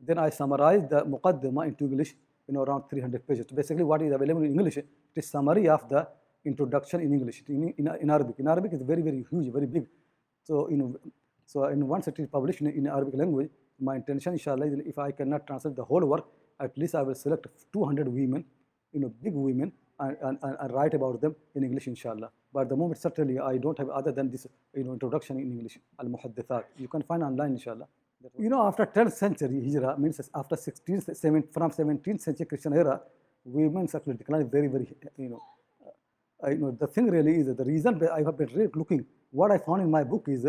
Then I summarized the muqaddimah into English, you know, around 300 pages. So basically, what is available in English, it is summary of the introduction in English, in, in, in Arabic. In Arabic, it's very, very huge, very big. So, you know, so in once it is published in, in Arabic language, my intention, inshallah, is if I cannot translate the whole work, at least I will select 200 women, you know, big women, and, and, and write about them in English, inshallah. But at the moment, certainly, I don't have other than this, you know, introduction in English, al-muhaddithat. You can find online, inshallah. You know, after 10th century Hijrah, means after 16th, 7, from 17th century Christian era, women actually declined very, very, you know, uh, you know, the thing really is the reason I have been looking, what I found in my book is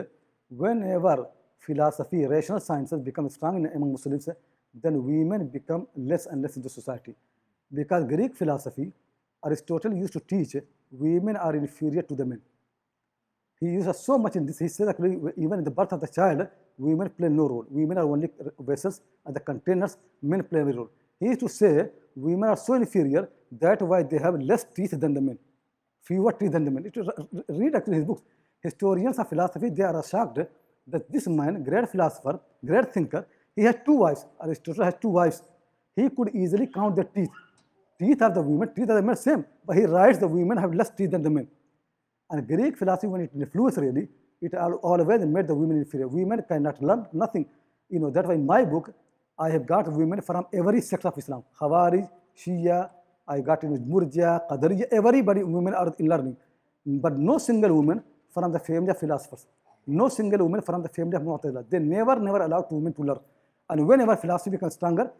whenever philosophy, rational sciences become strong in, among Muslims, then women become less and less in the society. Because Greek philosophy, Aristotle used to teach women are inferior to the men. He uses so much in this. He says actually even in the birth of the child, women play no role. Women are only vessels and the containers, men play a role. He used to say women are so inferior that why they have less teeth than the men, fewer teeth than the men. It, read actually his books. Historians of philosophy, they are shocked that this man, great philosopher, great thinker, he had two wives. Aristotle has two wives. He could easily count the teeth. Teeth are the women, teeth are the men, same. But he writes the women have less teeth than the men. And Greek philosophy, when it influenced really, it always made the women inferior. Women cannot learn nothing. You know, that's why in my book, I have got women from every sect of Islam. Khawarij, Shia, I got in Murja, Qadariya, everybody, women are in learning. But no single woman from the family of philosophers. No single woman from the family of Mu'tazila. They never, never allowed women to learn. And whenever philosophy becomes stronger,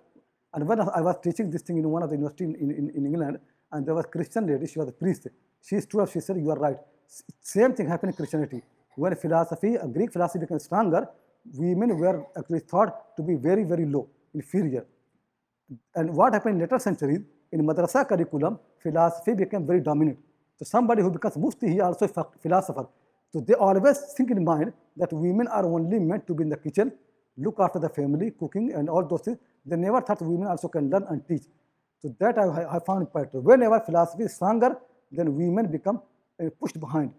and when I was teaching this thing in one of the university in, in, in England, and there was a Christian lady, she was a priest. She stood up, she said, you are right. Same thing happened in Christianity. When philosophy, a Greek philosophy became stronger, women were actually thought to be very, very low, inferior. And what happened in later centuries, in madrasa curriculum, philosophy became very dominant. So somebody who becomes mufti, he also a philosopher. So they always think in mind that women are only meant to be in the kitchen, look after the family, cooking and all those things. They never thought women also can learn and teach. So that I, I found important. Whenever philosophy is stronger, then women become uh, pushed behind.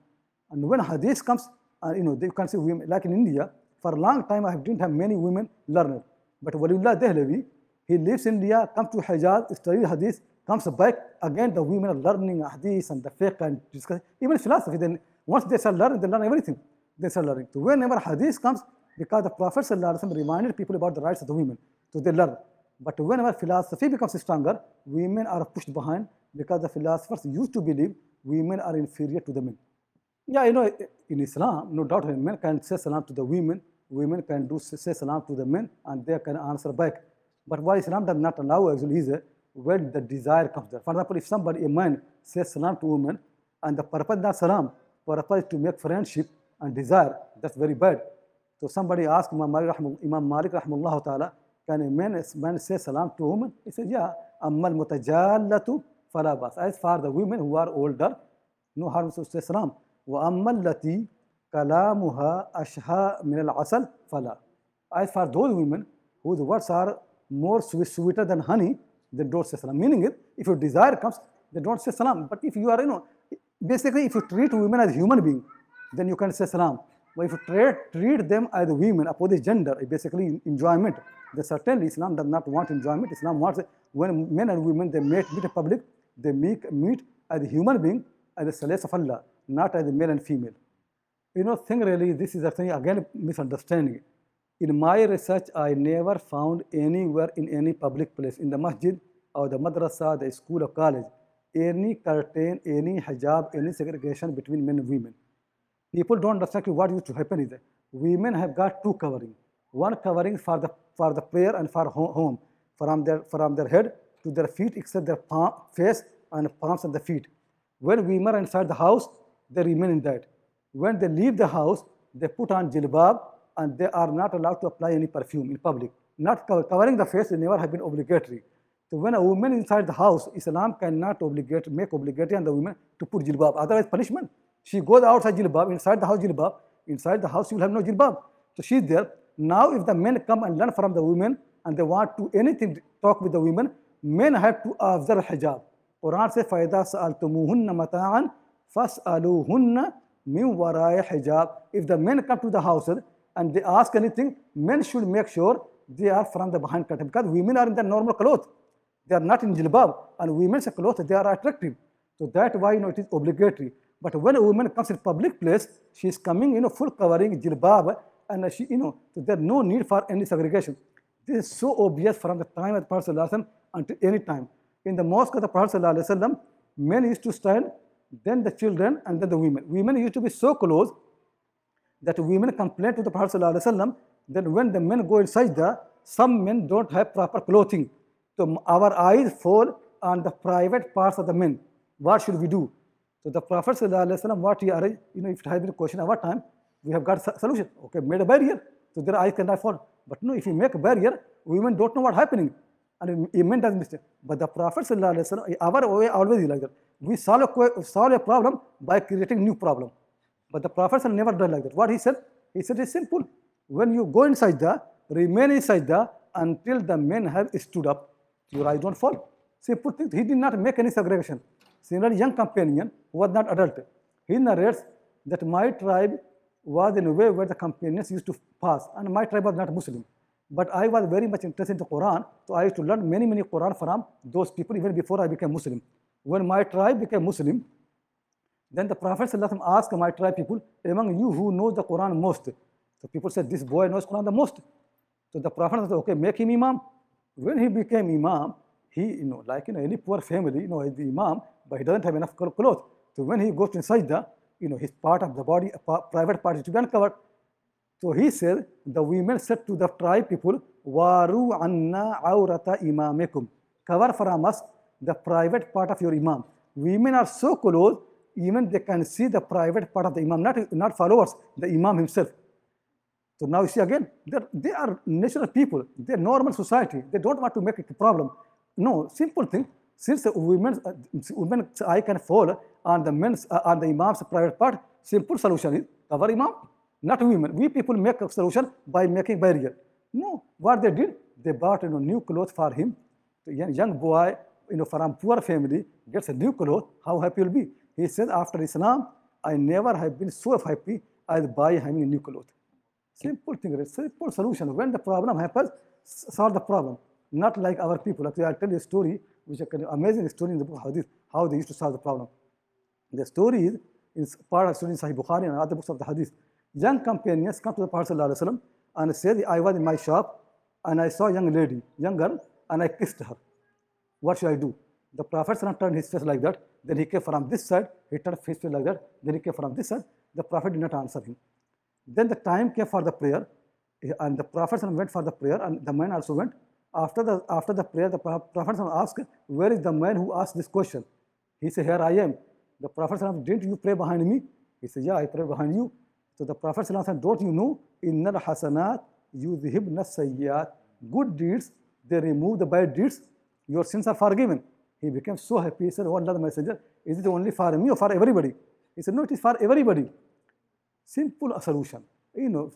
And when hadith comes, uh, you know, you can see women, like in India, for a long time I have didn't have many women learners. But Waliullah Dehlavi, he in India, comes to Hijaz, studies hadith, comes back, again the women are learning hadith and the fiqh and discuss, even philosophy. Then once they start learning, they learn everything. They start learning. So whenever hadith comes, because the Prophet reminded people about the rights of the women, so they learn. But whenever philosophy becomes stronger, women are pushed behind because the philosophers used to believe women are inferior to the men. Yeah, you know, in Islam, no doubt men can say salam to the women, women can do say salam to the men, and they can answer back. But what Islam does not allow actually is eh, when the desire comes there. For example, if somebody, a man, says salam to a woman, and the purpose not salam, purpose is to make friendship and desire, that's very bad. So somebody asked Imam Malik, Imam Malik rahmullah ta'ala, can a man, man say salam to a woman? He said, yeah. Ammal mutajallatu falabas. As for the women who are older, no harm to say salam. وأما التي كلامها أشهى من العسل فلا. As for those women whose words are more sweet, sweeter than honey, they don't say salam. Meaning it, if your desire comes, they don't say salam. But if you are, you know, basically if you treat women as human being, then you can say salam. But if you treat, treat them as women, opposite gender, basically enjoyment, then certainly Islam does not want enjoyment. Islam wants when men and women they meet, meet in public, they meet, meet as a human being, as a slaves of Allah, not as male and female. you know, thing really, this is actually again misunderstanding. In my research, I never found anywhere in any public place, in the masjid or the madrasa, the school or college, any curtain, any hijab, any segregation between men and women. People don't understand what used to happen is that women have got two covering. One covering for the for the prayer and for home, from their from their head to their feet, except their palm, face and palms and the feet. When women are inside the house, they remain in that. When they leave the house, they put on jilbab and they are not allowed to apply any perfume in public. Not cover, covering the face never have been obligatory. So when a woman inside the house, Islam cannot obligate, make obligatory on the woman to put jilbab. Otherwise, punishment. She goes outside jilbab, inside the house jilbab. Inside the house, she will have no jilbab. So she's there. Now, if the men come and learn from the women and they want to anything talk with the women, men have to observe hijab. Quran says, فَإِذَا سَأَلْتُمُوهُنَّ مَتَاعًا First, aluhunna min waraya hijab. If the men come to the house and they ask anything, men should make sure they are from the behind curtain because women are in their normal clothes. They are not in jilbab and women's clothes, they are attractive. So that why you know, it is obligatory. But when a woman comes in public place, she is coming, you know, full covering jilbab and she, you know, so there's no need for any segregation. This is so obvious from the time of the Prophet until any time. In the mosque of the Prophet, men used to stand then the children, and then the women. Women used to be so close that women complain to the Prophet ﷺ that when the men go inside the, some men don't have proper clothing. So our eyes fall on the private parts of the men. What should we do? So the Prophet ﷺ, what he arranged, you know, if it has been a question our time, we have got solution. Okay, made a barrier. So their eyes cannot fall. But no, if you make a barrier, women don't know what's happening. And a man does mistake. But the Prophet our way always is like that. We solve a, solve a problem by creating new problem. But the Prophet never done like that. What he said? He said it's simple. When you go inside the, remain inside the until the men have stood up, your eyes don't fall. Simple thing. He did not make any segregation. Similarly, young companion who was not adult, he narrates that my tribe was in a way where the companions used to pass, and my tribe was not Muslim. But I was very much interested in the Quran, so I used to learn many, many Quran from those people even before I became Muslim. When my tribe became Muslim, then the Prophet asked my tribe people, among you who knows the Quran most? So people said, this boy knows Quran the most. So the Prophet said, okay, make him Imam. When he became Imam, he, you know, like you know, any poor family, you know, the Imam, but he doesn't have enough clothes. So when he goes inside the, you know, his part of the body, private part is to be uncovered. So he said, the women said to the tribe people, Waru anna awrata imamikum. Cover from us the private part of your Imam. Women are so close, even they can see the private part of the Imam, not, not followers, the Imam himself. So now you see again, they are natural people, they're normal society, they don't want to make it a problem. No, simple thing, since women's, uh, women's eye can fall on the men's, uh, on the Imam's private part, simple solution is cover Imam, not women. We people make a solution by making barrier. No, what they did, they bought you know, new clothes for him. The young, young boy, you know, from poor family, gets a new clothes, how happy will be? He said, after Islam, I never have been so happy as by having a new clothes. Simple thing, simple solution. When the problem happens, solve the problem. Not like our people. Actually, I'll tell you a story, which is an amazing story in the book, how, this, how they used to solve the problem. The story is, is part of in Sahih Bukhari and other books of the Hadith. Young companions come to the Prophet ﷺ and say, I was in my shop and I saw a young lady, young girl, and I kissed her. What should I do? The Prophet ﷺ turned his face like that. Then he came from this side, he turned his face like that. Then he came from this side. The Prophet did not answer him. Then the time came for the prayer, and the Prophet went for the prayer, and the man also went. After the after the prayer, the Prophet asked, "Where is the man who asked this question?" He said, "Here I am." The Prophet said, "Didn't you pray behind me?" He said, "Yeah, I pray behind you." So the Prophet said, "Don't you know? Inna hasanat yudhibna sayyat." Good deeds they remove the bad deeds. Your sins are forgiven. He became so happy. He said, "Oh Allah, the Messenger, is it only for me or for everybody?" He said, "No, it is for everybody." simple solution. You know,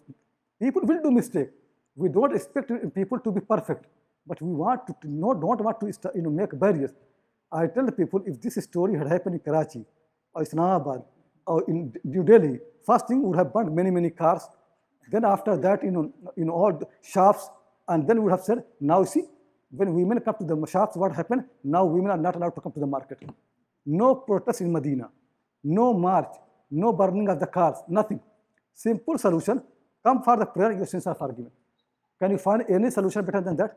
people will do mistake. We don't expect people to be perfect, but we want to not don't want to you know make barriers. I tell the people if this story had happened in Karachi or Islamabad in New Delhi, first thing would have burned many many cars. Then after that, you know, know all the shops, and then would have said, now see, when women come to the shops, what happened? Now women are not allowed to come to the market. No protest in Medina, no march, no burning of the cars, nothing. Simple solution. Come for the prayer, your sins are forgiven. Can you find any solution better than that?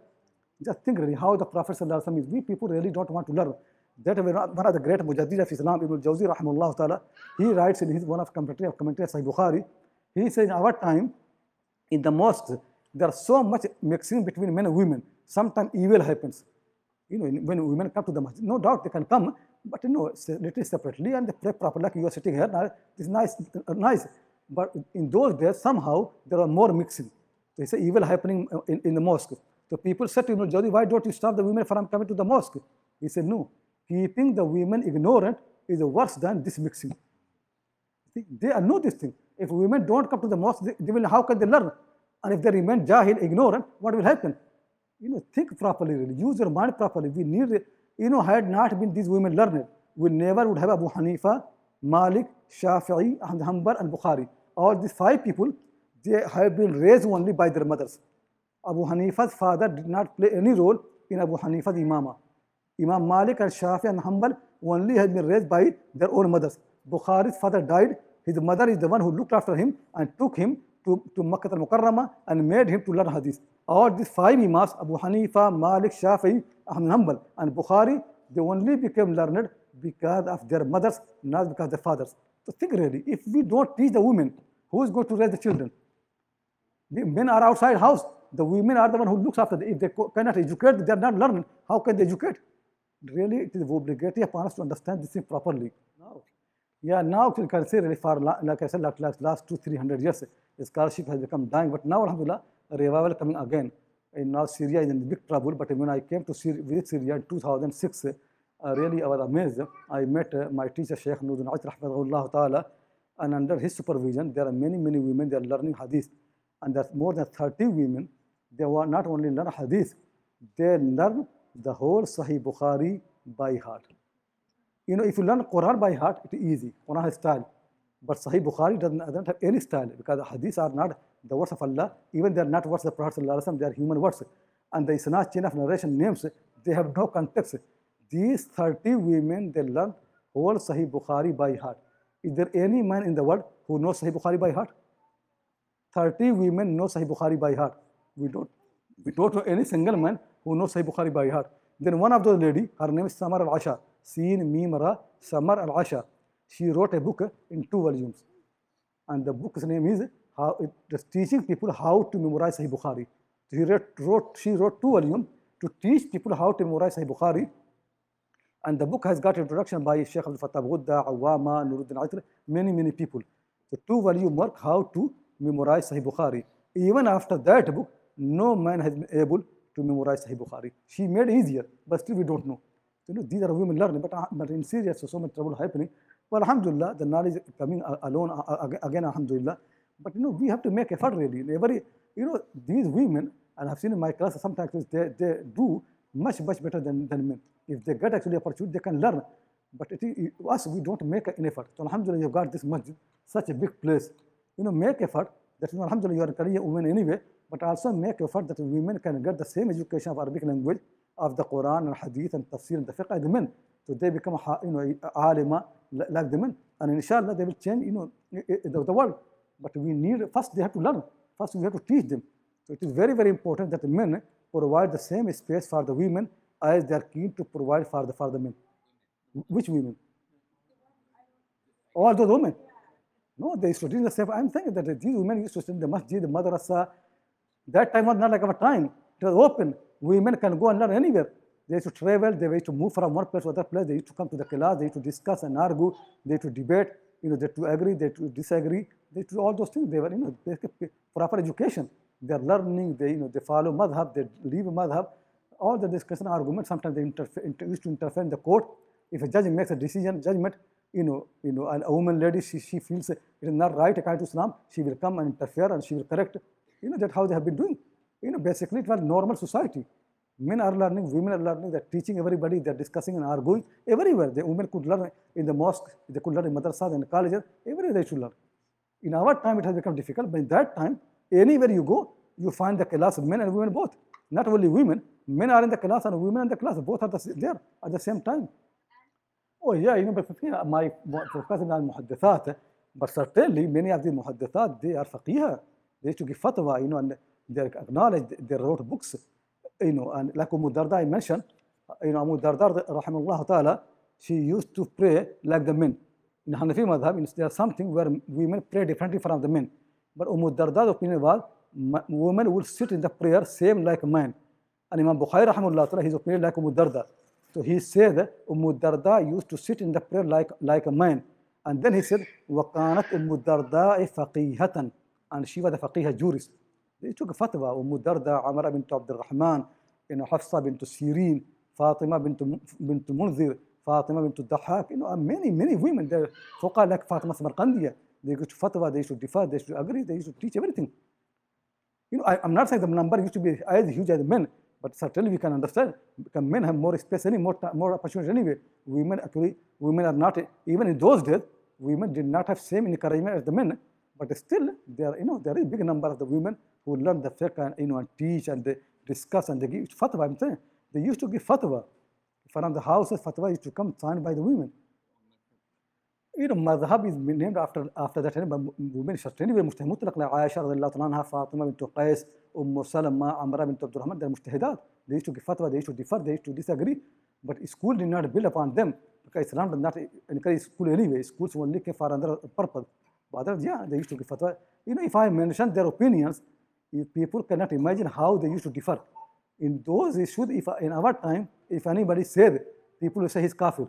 Just think really how the Prophet is. We people really don't want to learn. That one of the great mujaddid of Islam, Ibn Jawzi rahimahullah ta'ala, he writes in his one of commentary of commentary of Sahih Bukhari, he says in our time, in the mosques, there is so much mixing between men and women. Sometimes evil happens. You know, when women come to the masjid, no doubt they can come, but you know, little separately and they pray properly. Like you are sitting here, now, it's nice, uh, nice. But in those days, somehow there are more mixing. So it's evil happening uh, in, in the mosque. So people said to him, Jawzi, why don't you stop the women from coming to the mosque? He said, no, keeping the women ignorant is worse than this mixing. They know this thing. If women don't come to the mosque, they, will, how can they learn? And if they remain jahil, ignorant, what will happen? You know, think properly, really. use your mind properly. We need, you know, had not been these women learned, we never would have Abu Hanifa, Malik, Shafi'i, Hanbal, and Bukhari. All these five people, they have been raised only by their mothers. Abu Hanifa's father did not play any role in Abu Hanifa's imama. Imam Malik and Shafi and Hanbal only had been raised by their own mothers. Bukhari's father died. His mother is the one who looked after him and took him to, to Makkah al-Mukarramah and made him to learn hadith. All these five imams, Abu Hanifa, Malik, Shafi, Ahmad Hanbal and Bukhari, they only became learned because of their mothers, not because of their fathers. So think really, if we don't teach the women, who is going to raise the children? The men are outside house. The women are the one who looks after them. If they cannot educate, they are not learning. How can they educate? Really, it is obligatory upon us to understand this thing properly. Now, yeah, now you can say really for, like I said, like last, last two, three hundred years, scholarship has become dying. But now, alhamdulillah, a revival coming again. And now Syria is in big trouble. But when I came to Syria, visit Syria in 2006, uh, really I was amazed. I met uh, my teacher, Sheikh Nuruddin Aitr, ta'ala, and under his supervision, there are many, many women, they are learning hadith. And there's more than 30 women, they were not only learn hadith, they learn the whole Sahih Bukhari by heart. You know, if you learn Quran by heart, it is easy. Quran has style. But Sahih Bukhari doesn't, doesn't have any style because the hadiths are not the words of Allah. Even they are not words of the Prophet, they are human words. And the Isnad chain of narration names, they have no context. These 30 women, they learn whole Sahih Bukhari by heart. Is there any man in the world who knows Sahih Bukhari by heart? 30 women know Sahih Bukhari by heart. We don't, we don't know any single man who knows Sahih Bukhari by heart. Then one of those lady, her name is Samar al-Asha, Seen Mimra Samar al-Asha. She wrote a book in two volumes. And the book's name is how it is teaching people how to memorize Sahih Bukhari. She wrote, she wrote two volumes to teach people how to memorize Sahih Bukhari. And the book has got introduction by Sheikh Abdul Fattah Ghudda, Awama, Nuruddin Aitr, many, many people. So two volume work how to memorize Sahih Bukhari. Even after that book, no man has been able to memorize Sahih Bukhari. She made easier, but still we don't know. You know, these are women learning, but, uh, but in Syria, so, so much trouble happening. Well, alhamdulillah, the knowledge coming uh, alone uh, uh, again, alhamdulillah. But you know, we have to make effort really. Every, you know, these women, and I've seen in my class, sometimes they, they do much, much better than, than men. If they get actually opportunity, they can learn. But it, it, us, we don't make an effort. So alhamdulillah, you've got this masjid, such a big place. You know, make effort. That alhamdulillah, you are encouraging women anyway, but also make effort that women can get the same education of Arabic language, of the Quran and Hadith and Tafsir and the Fiqh as the men. So they become, you know, alima like the men. And inshallah, they will change, you know, the, the world. But we need, first they have to learn. First we have to teach them. So it is very, very important that the men provide the same space for the women as they are keen to provide for the, for the men. Which women? All those women. No, they used to do the same. I'm saying that these women used to study the masjid, the madrasa. That time was not like our time. It was open. Women can go and learn anywhere. They used to travel, they used to move from one place to other place, they used to come to the class, they used to discuss and argue, they used to debate, you know, they to agree, they to disagree, they used to all those things. They were, you know, basic proper education. They're learning, they, you know, they follow madhab, they leave madhab. All the discussion argument, sometimes they interfere, inter, used to interfere in the court. If a judge makes a decision, judgment, you know, you know, and a woman lady, she, she feels it is not right according to Islam, she will come and interfere and she will correct. You know, that's how they have been doing. You know, basically it was normal society. Men are learning, women are learning, they're teaching everybody, they're discussing and arguing everywhere. The women could learn in the mosque, they could learn in madrasas and colleges, everywhere they should learn. In our time, it has become difficult, but in that time, anywhere you go, you find the class of men and women both. Not only women, men are in the class and women in the class, both are the, there at the same time. Oh you know, but my professor al muhaddithat, But certainly many of the muhaddithat, they are faqihah. They used to give fatwa, you know, and they acknowledge, they wrote books, you know, and like Umm Darda I mentioned, Umm Darda, rahimahullah ta'ala, she used to pray like the men. In Hanafi madhab, there is something where women pray differently from the men. But Umm Darda's opinion was, women will sit in the prayer same like men. And Imam Bukhari, ta'ala, his opinion like Umm Darda. So he said, Umm Darda used to sit in the prayer like, like a man. And then he said, وَقَانَتْ أُمُّ الدَّرْدَاءِ فَقِيهَةً And she was a faqiha jurist. They took a fatwa, Umm Darda, Amra bint Abdul Rahman, you know, Hafsa bint Sirin, Fatima bint, bint Munzir, Fatima bint Dahak, you know, many, many women, they're fuqa like Fatima Samarqandiya. They used to fatwa, they used to they used to agree, they used to teach everything. You know, I, I'm not saying the number used to be as huge as men, but certainly we can understand because men have more space, any more, more opportunity anyway. Women actually, women are not, even in those days, women did not have same encouragement as the men, but still there, you know, there is a big number of the women who learn the fiqh and, you know, and teach and they discuss and they give fatwa. I'm saying they used to give fatwa. From the houses, fatwa used to come signed by the women. You know, madhab is named after after that women certainly were mujtahid mutlaq like Aisha Fatima bint Qais, Umm Salama, Amra bint Abdul Rahman, they're mujtahidat. They used to give fatwa, they used to differ, they used to disagree. But school did not build upon them because Islam did not encourage school anyway. Schools only came for another purpose. But others, yeah, they used to give fatwa. You know, if I mention their opinions, people cannot imagine how they used to differ. In those issues, if in our time, if anybody said, people will say he's kafir.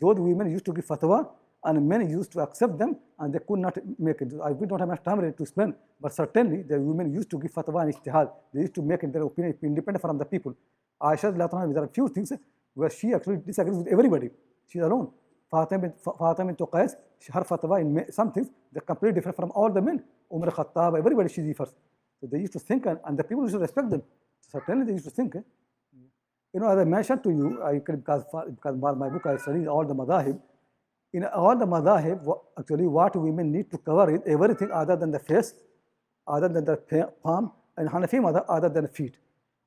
Those women used to give fatwa and men used to accept them and they could not make it. We don't have much time to explain, but certainly the women used to give fatwa and ijtihad. They used to make their opinion independent from the people. Aisha, there are few things where she actually disagrees with everybody. She's alone. Fatima, Fatima bint Qais, her fatwa in some things, they're completely different from all the men. Umar Khattab, everybody she differs. So they used to think, and, and the people used to respect them. Certainly they used to think. You know, as I mentioned to you, I, because, because my book I studied all the madahib, in all the madahib, actually what women need to cover is everything other than the face, other than the palm, and Hanafi madhab other than the feet.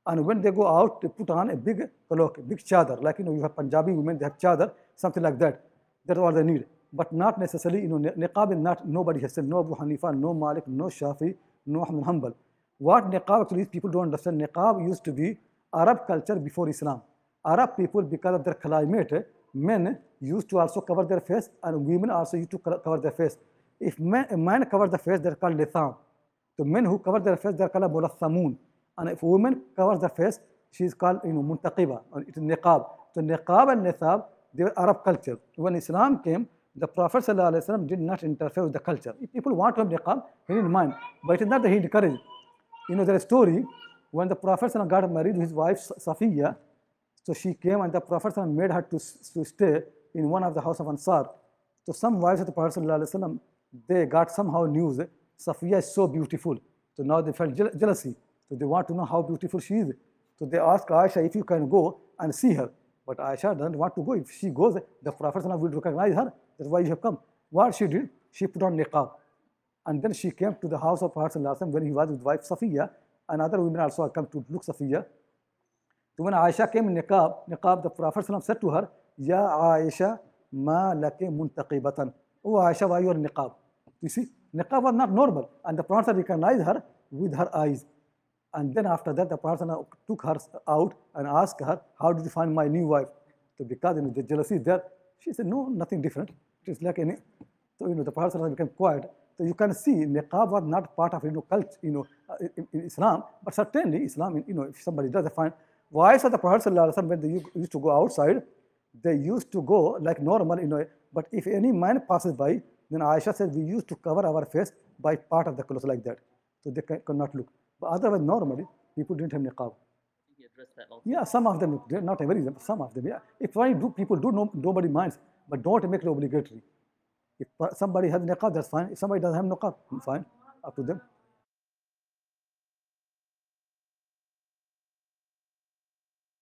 And when they go out, they put on a big a big chadar. Like, you know, you have Punjabi women, they have chadar, something like that. That's all they need. But not necessarily, you know, niqab is not, nobody has said, no Abu Hanifa, no Malik, no Shafi, no Ahmad Hanbal. What niqab actually people don't understand, niqab used to be Arab culture before Islam. Arab people, because of their climate, men used to also cover their face, and women also used to cover their face. If men, men cover the face, they're called litham. So men who cover their face, they're called mulathamun. And if women covers the face, she's called you know muntaqiba, or it's niqab. So niqab and nithab, they were Arab culture. When Islam came, the Prophet ﷺ did not interfere with the culture. If people want to have niqab, he didn't mind. But it is not that he encouraged. You know, there's a story when the Prophet got married to his wife Safiya. So she came and the Prophet made her to, to stay in one of the house of Ansar. So some wives of the Prophet they got somehow news, Safiya is so beautiful. So now they felt jealousy. So they want to know how beautiful she is. So they asked Aisha if you can go and see her. But Aisha doesn't want to go. If she goes, the Prophet will recognize her. That's why you have come. What she did, she put on niqab. And then she came to the house of Prophet when he was with wife Safiya. And other women also come to look Safiya. So when Aisha came in niqab, niqab, the Prophet said to her, Ya Aisha, ma lake muntaqibatan. Oh Aisha, why you are niqab? You see, niqab was not normal. And the Prophet recognized her with her eyes. And then after that, the Prophet took her out and asked her, how did you find my new wife? So because you know, the jealousy is there, she said, no, nothing different. It is like any, so you know, the Prophet became quiet. So you can see niqab was not part of you know culture, you know, in, in Islam, but certainly Islam, you know, if somebody does find wives of the Prophet when they used to go outside, they used to go like normal, you know, but if any man passes by, then Aisha says we used to cover our face by part of the clothes like that. So they cannot look. But otherwise, normally, people didn't have niqab. Yeah, some of them, not every them, some of them. Yeah, if I do, people do, no, nobody minds, but don't make it obligatory. If somebody has niqab, that's fine. If somebody doesn't have niqab, fine, up to them.